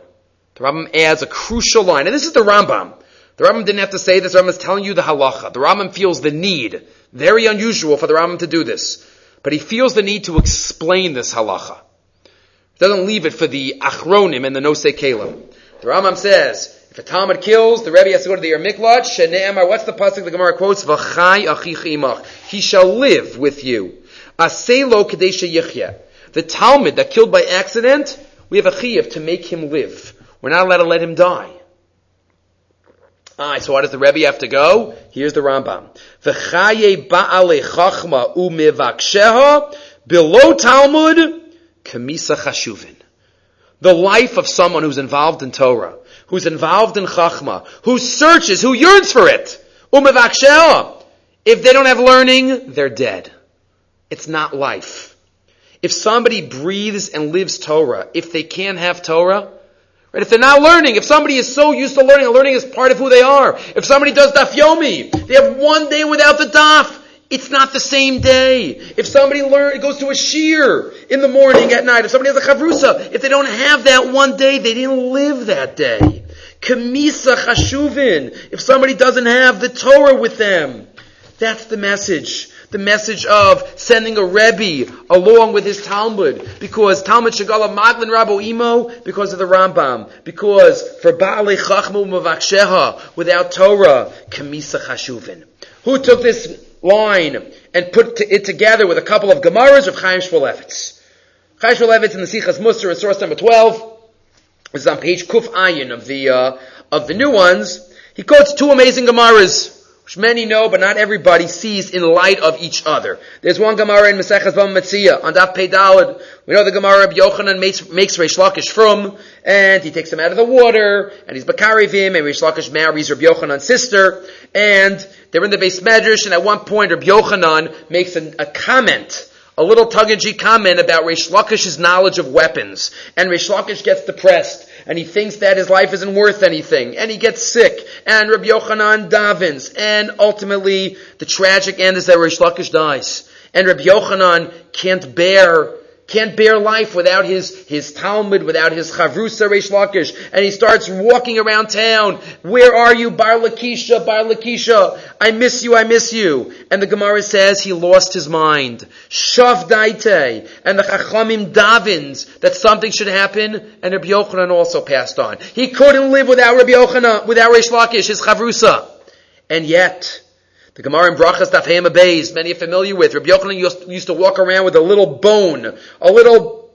The Rambam adds a crucial line. And this is the Rambam. The Rambam didn't have to say this. The Rambam is telling you the halacha. The Rambam feels the need. Very unusual for the Rambam to do this. But he feels the need to explain this halacha. He doesn't leave it for the achronim and the nosei kalim. The Rambam says, if a Talmud kills, the Rebbe has to go to the Miklat. Shene'emar, what's the pasuk the Gemara quotes? V'chai imach. He shall live with you. Aselo kadesha yichya. The Talmud that killed by accident, we have a chiyuv to make him live. We're not allowed to let him die. Alright, so why does the Rebbe have to go? Here's the Rambam. V'chaye ba'ale chachma u'mivaksheha below Talmud kamisa chashuvin. The life of someone who's involved in Torah, who's involved in chachma, who searches, who yearns for it. U'mivaksheha. If they don't have learning, they're dead. It's not life. If somebody breathes and lives Torah, if they can't have Torah, right? If they're not learning, if somebody is so used to learning, learning is part of who they are. If somebody does daf yomi, they have one day without the daf. It's not the same day. If somebody learn, it goes to a shear in the morning, at night, if somebody has a chavrusa, if they don't have that one day, they didn't live that day. Kamisa chashuvin. If somebody doesn't have the Torah with them, that's the message the message of sending a Rebbe along with his Talmud, because Talmud Shagala Maglin Rabo Imo, because of the Rambam, because for Baalei Chachmu Mavaksheha, without Torah, Kamisa Chashuvin. Who took this line and put it together with a couple of Gemaras of Chaim Shmulevitz? Chaim Shmulevitz in the Sichas Musar, in source number 12, this is on page Kuf Ayin of the, uh, of the new ones. He quotes two amazing Gemaras many know, but not everybody sees in light of each other. There's one Gemara in Maseches Bava Metzia on Daf Peidalad. We know the Gemara of Yochanan makes, makes Reish Lakish from, and he takes him out of the water, and he's Bakarivim, and Reish Lakish marries Rabbi Yochanan's sister, and they're in the base medrash, and at one point Rabbi Yochanan makes a, a comment a little tongue-in-cheek comment about Reish Lakish's knowledge of weapons. And Reish Lakish gets depressed, and he thinks that his life isn't worth anything, and he gets sick, and Rabbi Yochanan davens, and ultimately the tragic end is that Reish Lakish dies. And Rabbi Yochanan can't bear can't bear life without his, his Talmud, without his Chavrusa Reish Lakish. And he starts walking around town. Where are you, Bar Lakisha, Bar Lakisha? I miss you, I miss you. And the Gemara says he lost his mind. Shav Daite. And the Chachamim davins that something should happen. And Rabbi Yochanan also passed on. He couldn't live without Rabbi Yochanan, without Reish Lakish, his Chavrusa. And yet, the Gemara in Brachas Daf Hema many are familiar with. Rabbi Yochanan used, to walk around with a little bone, a little,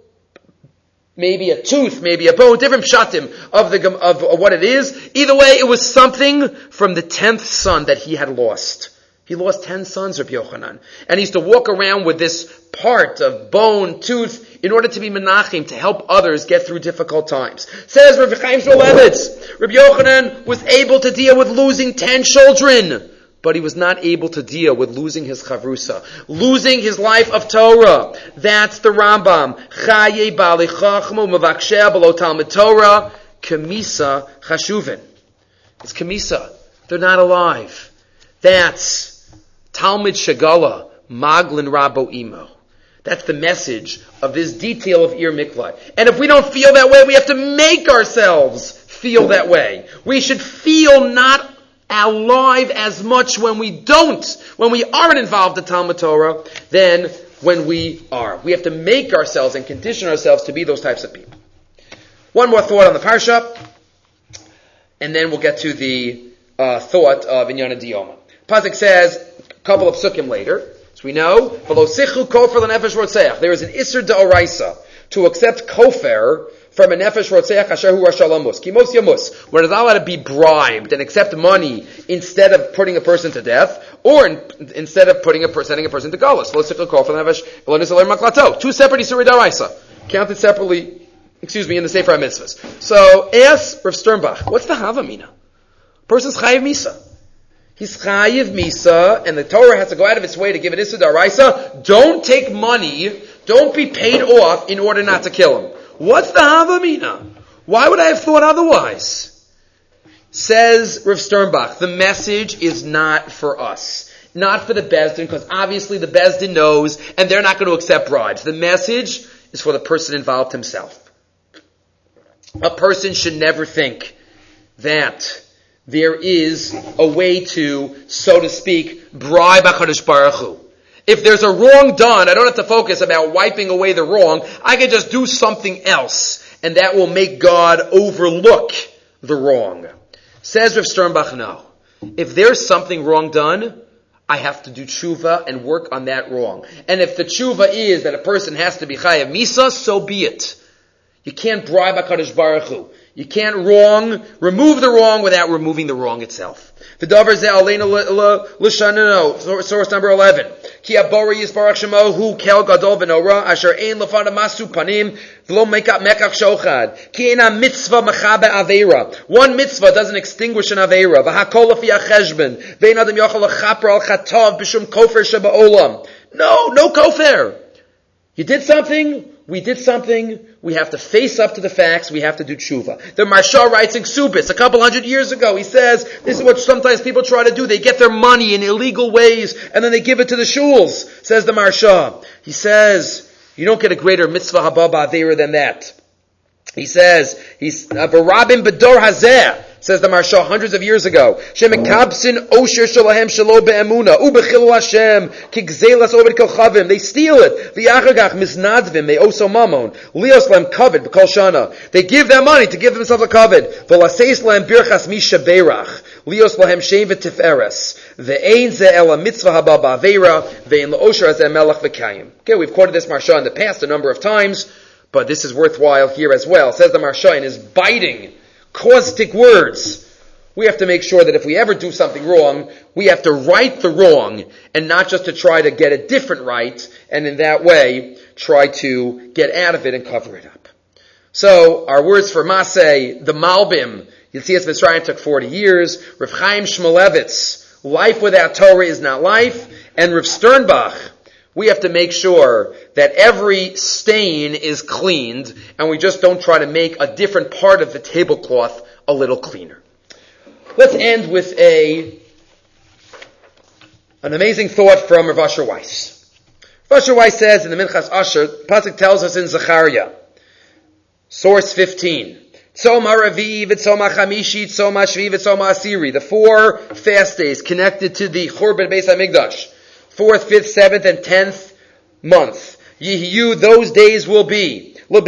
maybe a tooth, maybe a bone, different shatim of the of, what it is. Either way, it was something from the tenth son that he had lost. He lost ten sons, Rabbi Yochanan. And he used to walk around with this part of bone, tooth, in order to be menachim, to help others get through difficult times. Says Rabbi Chaim Shmulevitz, Rabbi Yochanan was able to deal with losing ten children but he was not able to deal with losing his chavrusa, losing his life of Torah. That's the Rambam. Chaye bali chachmu below Talmud Torah, kamisa chashuvin. It's kamisa. They're not alive. That's Talmud Shagala, Maglin Rabo Imo. That's the message of this detail of Ir Mikla. And if we don't feel that way, we have to make ourselves feel that way. We should feel not alive as much when we don't, when we aren't involved in Talmud Torah, than when we are. We have to make ourselves and condition ourselves to be those types of people. One more thought on the parsha, and then we'll get to the uh, thought of Inyana Dioma. Pazik says, a couple of sukkim later, as we know, There is an isser da'oraisa to accept kofer from a nefesh rotzeach asher hu rashalamus. Kimos yamus. We're not allowed to be bribed and accept money instead of putting a person to death, or in, instead of putting a, person, sending a person to galus. Er Two separate isurid daraisa. Counted separately, excuse me, in the Sefer HaMitzvahs. So, ask Rav Sternbach, what's the Havamina? Person's chayiv misa. He's chayiv misa, and the Torah has to go out of its way to give an issa daraisa. Don't take money, don't be paid off in order not to kill him. What's the Havamina? Why would I have thought otherwise? Says Rav Sternbach, the message is not for us. Not for the Bezdin, because obviously the Bezdin knows, and they're not going to accept bribes. The message is for the person involved himself. A person should never think that there is a way to, so to speak, bribe HaKadosh Baruch Hu. If there's a wrong done, I don't have to focus about wiping away the wrong. I can just do something else, and that will make God overlook the wrong. Says Rav Sternbach, no. If there's something wrong done, I have to do tshuva and work on that wrong. And if the tshuva is that a person has to be chayav misa, so be it. You can't bribe HaKadosh Baruch Hu. You can't wrong, remove the wrong without removing the wrong itself. The davar ze aleinu l'shanino, source number 11. Ki abori yisbarach shemo hu kel gadol v'nora, asher ein lefana masu panim, v'lo mekach mekach shochad. Ki ena mitzvah mechabe aveira. One mitzvah doesn't extinguish an aveira. V'hakol lefi acheshben. Ve'en adam yochel l'chapra al chatav b'shum kofer sheba olam. No, no kofer. You did something, we did something, we have to face up to the facts, we have to do tshuva. The Maharsha writes in Ksubis a couple hundred years ago, he says, this is what sometimes people try to do, they get their money in illegal ways, and then they give it to the shuls, says the Maharsha. He says, you don't get a greater mitzvah hababa there than that. He says, he's, a hazeh, says the Maharsha hundreds of years ago. Shemekabsin osher shalahem shalo be'emuna, ubechil Hashem, kigzelas obed kolchavim. They steal it. V'yachagach misnadvim, they oso mamon. Lios lem covet, b'kol shana. They give their money to give themselves a covet. V'laseis lem birchas misha beirach. Lios lahem shem v'tiferes. Ve'ein ze ela mitzvah haba ba'aveira, ve'in la'osher hazeh melech v'kayim. Okay, we've quoted this Maharsha in the past a number of times, but this is worthwhile here as well. Says the Maharsha in his biting, caustic words. We have to make sure that if we ever do something wrong, we have to right the wrong and not just to try to get a different right and in that way try to get out of it and cover it up. So our words for Masei, the Malbim, Yitzias Mitzrayim took 40 years. Rav Chaim Shmulevitz, life without Torah is not life. And Rav Sternbach, we have to make sure that every stain is cleaned and we just don't try to make a different part of the tablecloth a little cleaner. Let's end with a an amazing thought from Rav Asher Weiss. Rav Asher Weiss says in the Minchas Asher, Pasuk tells us in Zechariah, source 15, Tzom HaRavi, V'tzom HaChamishi, Tzom HaShvi, V'tzom HaAsiri, the four fast days connected to the Churban Beis HaMikdash, fourth, fifth, seventh, and tenth month. Yehiyu, those days will be as we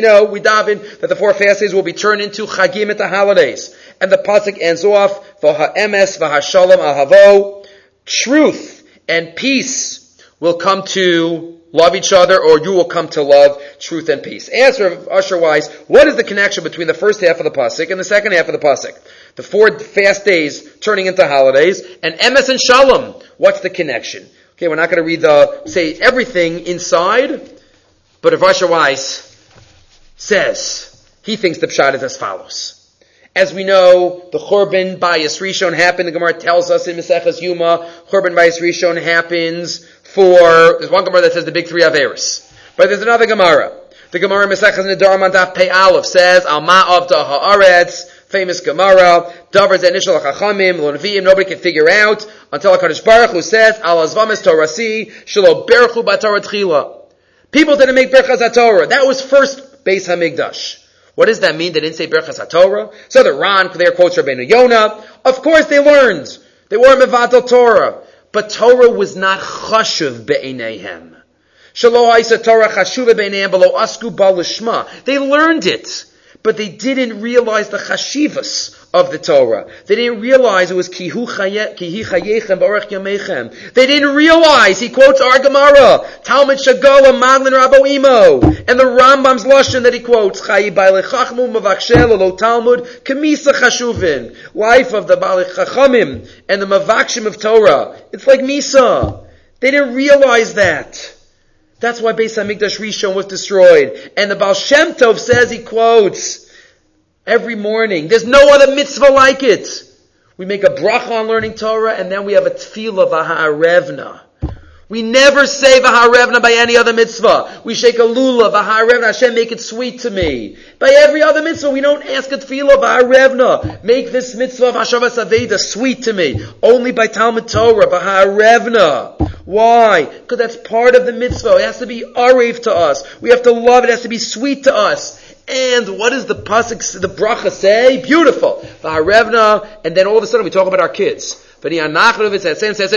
know, we daven that the four fast days will be turned into chagim at the holidays. And the pasuk ends off, v'ha'emes v'ha'shalom ahavo, truth and peace will come to love each other, or you will come to love truth and peace. Answer Asher Weiss, what is the connection between the first half of the pasuk and the second half of the pasuk? The four fast days turning into holidays, and emes and shalom. What's the connection? Okay, we're not going to read the, say everything inside, but Rav Asher Weiss says, he thinks the pshat is as follows. As we know, the Churban Bayis Rishon happened, the Gemara tells us in Maseches Yuma, Churban Bayis Rishon happens for, there's one Gemara that says the big three Averis. But there's another Gemara. The Gemara Maseches Nedarim on Daf Pei Aleph says, Al Ma'av Da Haaretz, famous Gemara, Davers Initial Chachamim, Lonviim, nobody can figure out until HaKadosh Baruch Hu says, Al Azvamis Torasi, Shalo Berchu Batorah Tchila. People didn't make Berchas Torah. That was first Beis Hamikdash. What does that mean? They didn't say Berchas Torah. So the Ran there quotes Rabbeinu Yonah. Of course they learned. They were Mevatel Torah. But Torah was not chashuv balishma. They learned it but they didn't realize the chashivas of the Torah. They didn't realize it was kihi chayechem b'orech yamechem. They didn't realize, he quotes our Gemara, Talmud Shagala Maglin Rabo Imo, and the Rambam's Lashon that he quotes, Chayi Baile Chachmu Mavakshel Talmud Kamisa Chashuvin, life of the Baile Chachamim and the Mavakshim of Torah. It's like Misa. They didn't realize that. That's why Beis Hamikdash Rishon was destroyed. And the Baal Shem Tov says, he quotes, every morning, there's no other mitzvah like it. We make a bracha on learning Torah, and then we have a tefillah v'ha'arevna. We never say v'ha'arevna by any other mitzvah. We shake a lulav, v'ha'arevna, Hashem make it sweet to me. By every other mitzvah, we don't ask a tefillah v'ha'arevna. Make this mitzvah v'ha'shavas aveda sweet to me. Only by Talmud Torah, v'ha'arevna. Why? Because that's part of the mitzvah. It has to be arev to us. We have to love it. It has to be sweet to us. And what does the pasuk, the bracha say? Beautiful. V'harevna, and then all of a sudden we talk about our kids. But it says, says, says,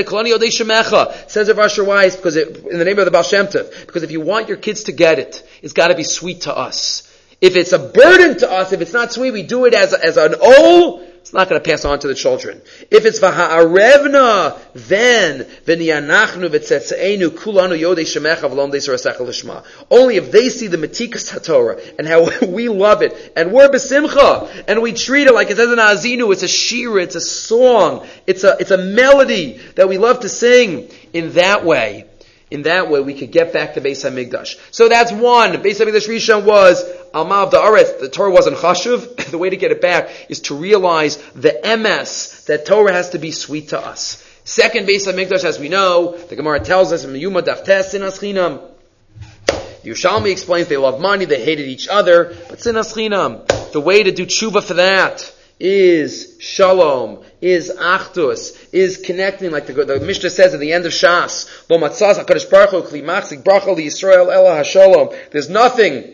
says of Asher Weiss, because it, in the name of the Baal Shem Tov, because if you want your kids to get it, it's got to be sweet to us. If it's a burden to us, if it's not sweet, we do it as, as an ol, it's not going to pass on to the children. If it's v'ha'arevna, then v'niyanachnu v'tzetzeinu kulanu yodei shemecha v'lom deisar l'shma. Only if they see the metikas haTorah and how [laughs] we love it, and we're besimcha, and we treat it like it says in Azinu, it's a shira, it's a song, it's a, it's a melody that we love to sing. In that way, in that way, we could get back to Beis Hamikdash. So that's one. Beis Hamikdash Rishon was Alma of the Aretz. The Torah wasn't chashuv. [laughs] the way to get it back is to realize the MS that Torah has to be sweet to us. Second Beis Hamikdash, as we know, the Gemara tells us in Yuma Daftes in Aschinam. Yerushalmi explains they love money, they hated each other, but sinas chinam. The way to do tshuva for that is shalom, is achdus, is connecting, like the, the Mishnah says at the end of Shas. There's nothing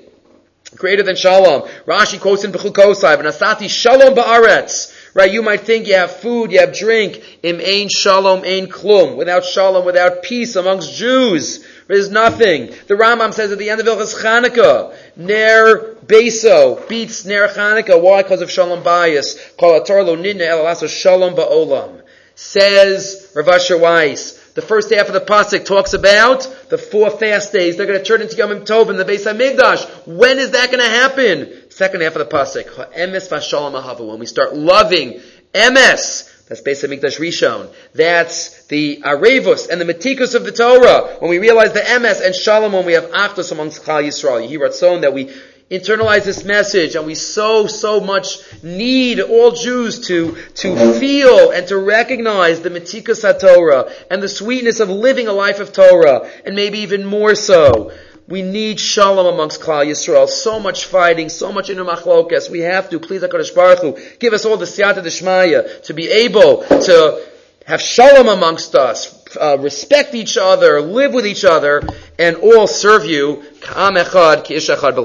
greater than shalom. Rashi quotes in Bechukosai, V'nasati shalom ba'aretz. Right, you might think you have food, you have drink, im ein shalom, ein klum. Without shalom, without peace amongst Jews, there's nothing. The Rambam says at the end of Ilchas Chanukah, Ner Beso beats Ner Chanukah. Why? Because of Shalom Bias. Kol lo nidne el Shalom ba'olam. Says Rav Asher Weiss. The first half of the pasuk talks about the four fast days. They're going to turn into Yom Tov in the Beis Hamikdash. When is that going to happen? second half of the pasuk, emes v'shalom ahavu, when we start loving emes, that's Beis Hamikdash Rishon. That's the Arevus and the Matikus of the Torah. When we realize the Emes and Shalom, when we have Achdus amongst Chal Yisrael. Yehi Ratzon, that we internalize this message and we so, so much need all Jews to, to feel and to recognize the Matikus HaTorah and the sweetness of living a life of Torah and maybe even more so. We need shalom amongst Klal Yisrael. So much fighting, so much inner machlokas. We have to, please HaKadosh Baruch Hu, give us all the siyata d'shmaya to be able to have shalom amongst us, uh, respect each other, live with each other, and all serve you. Ka'am echad, ki ish echad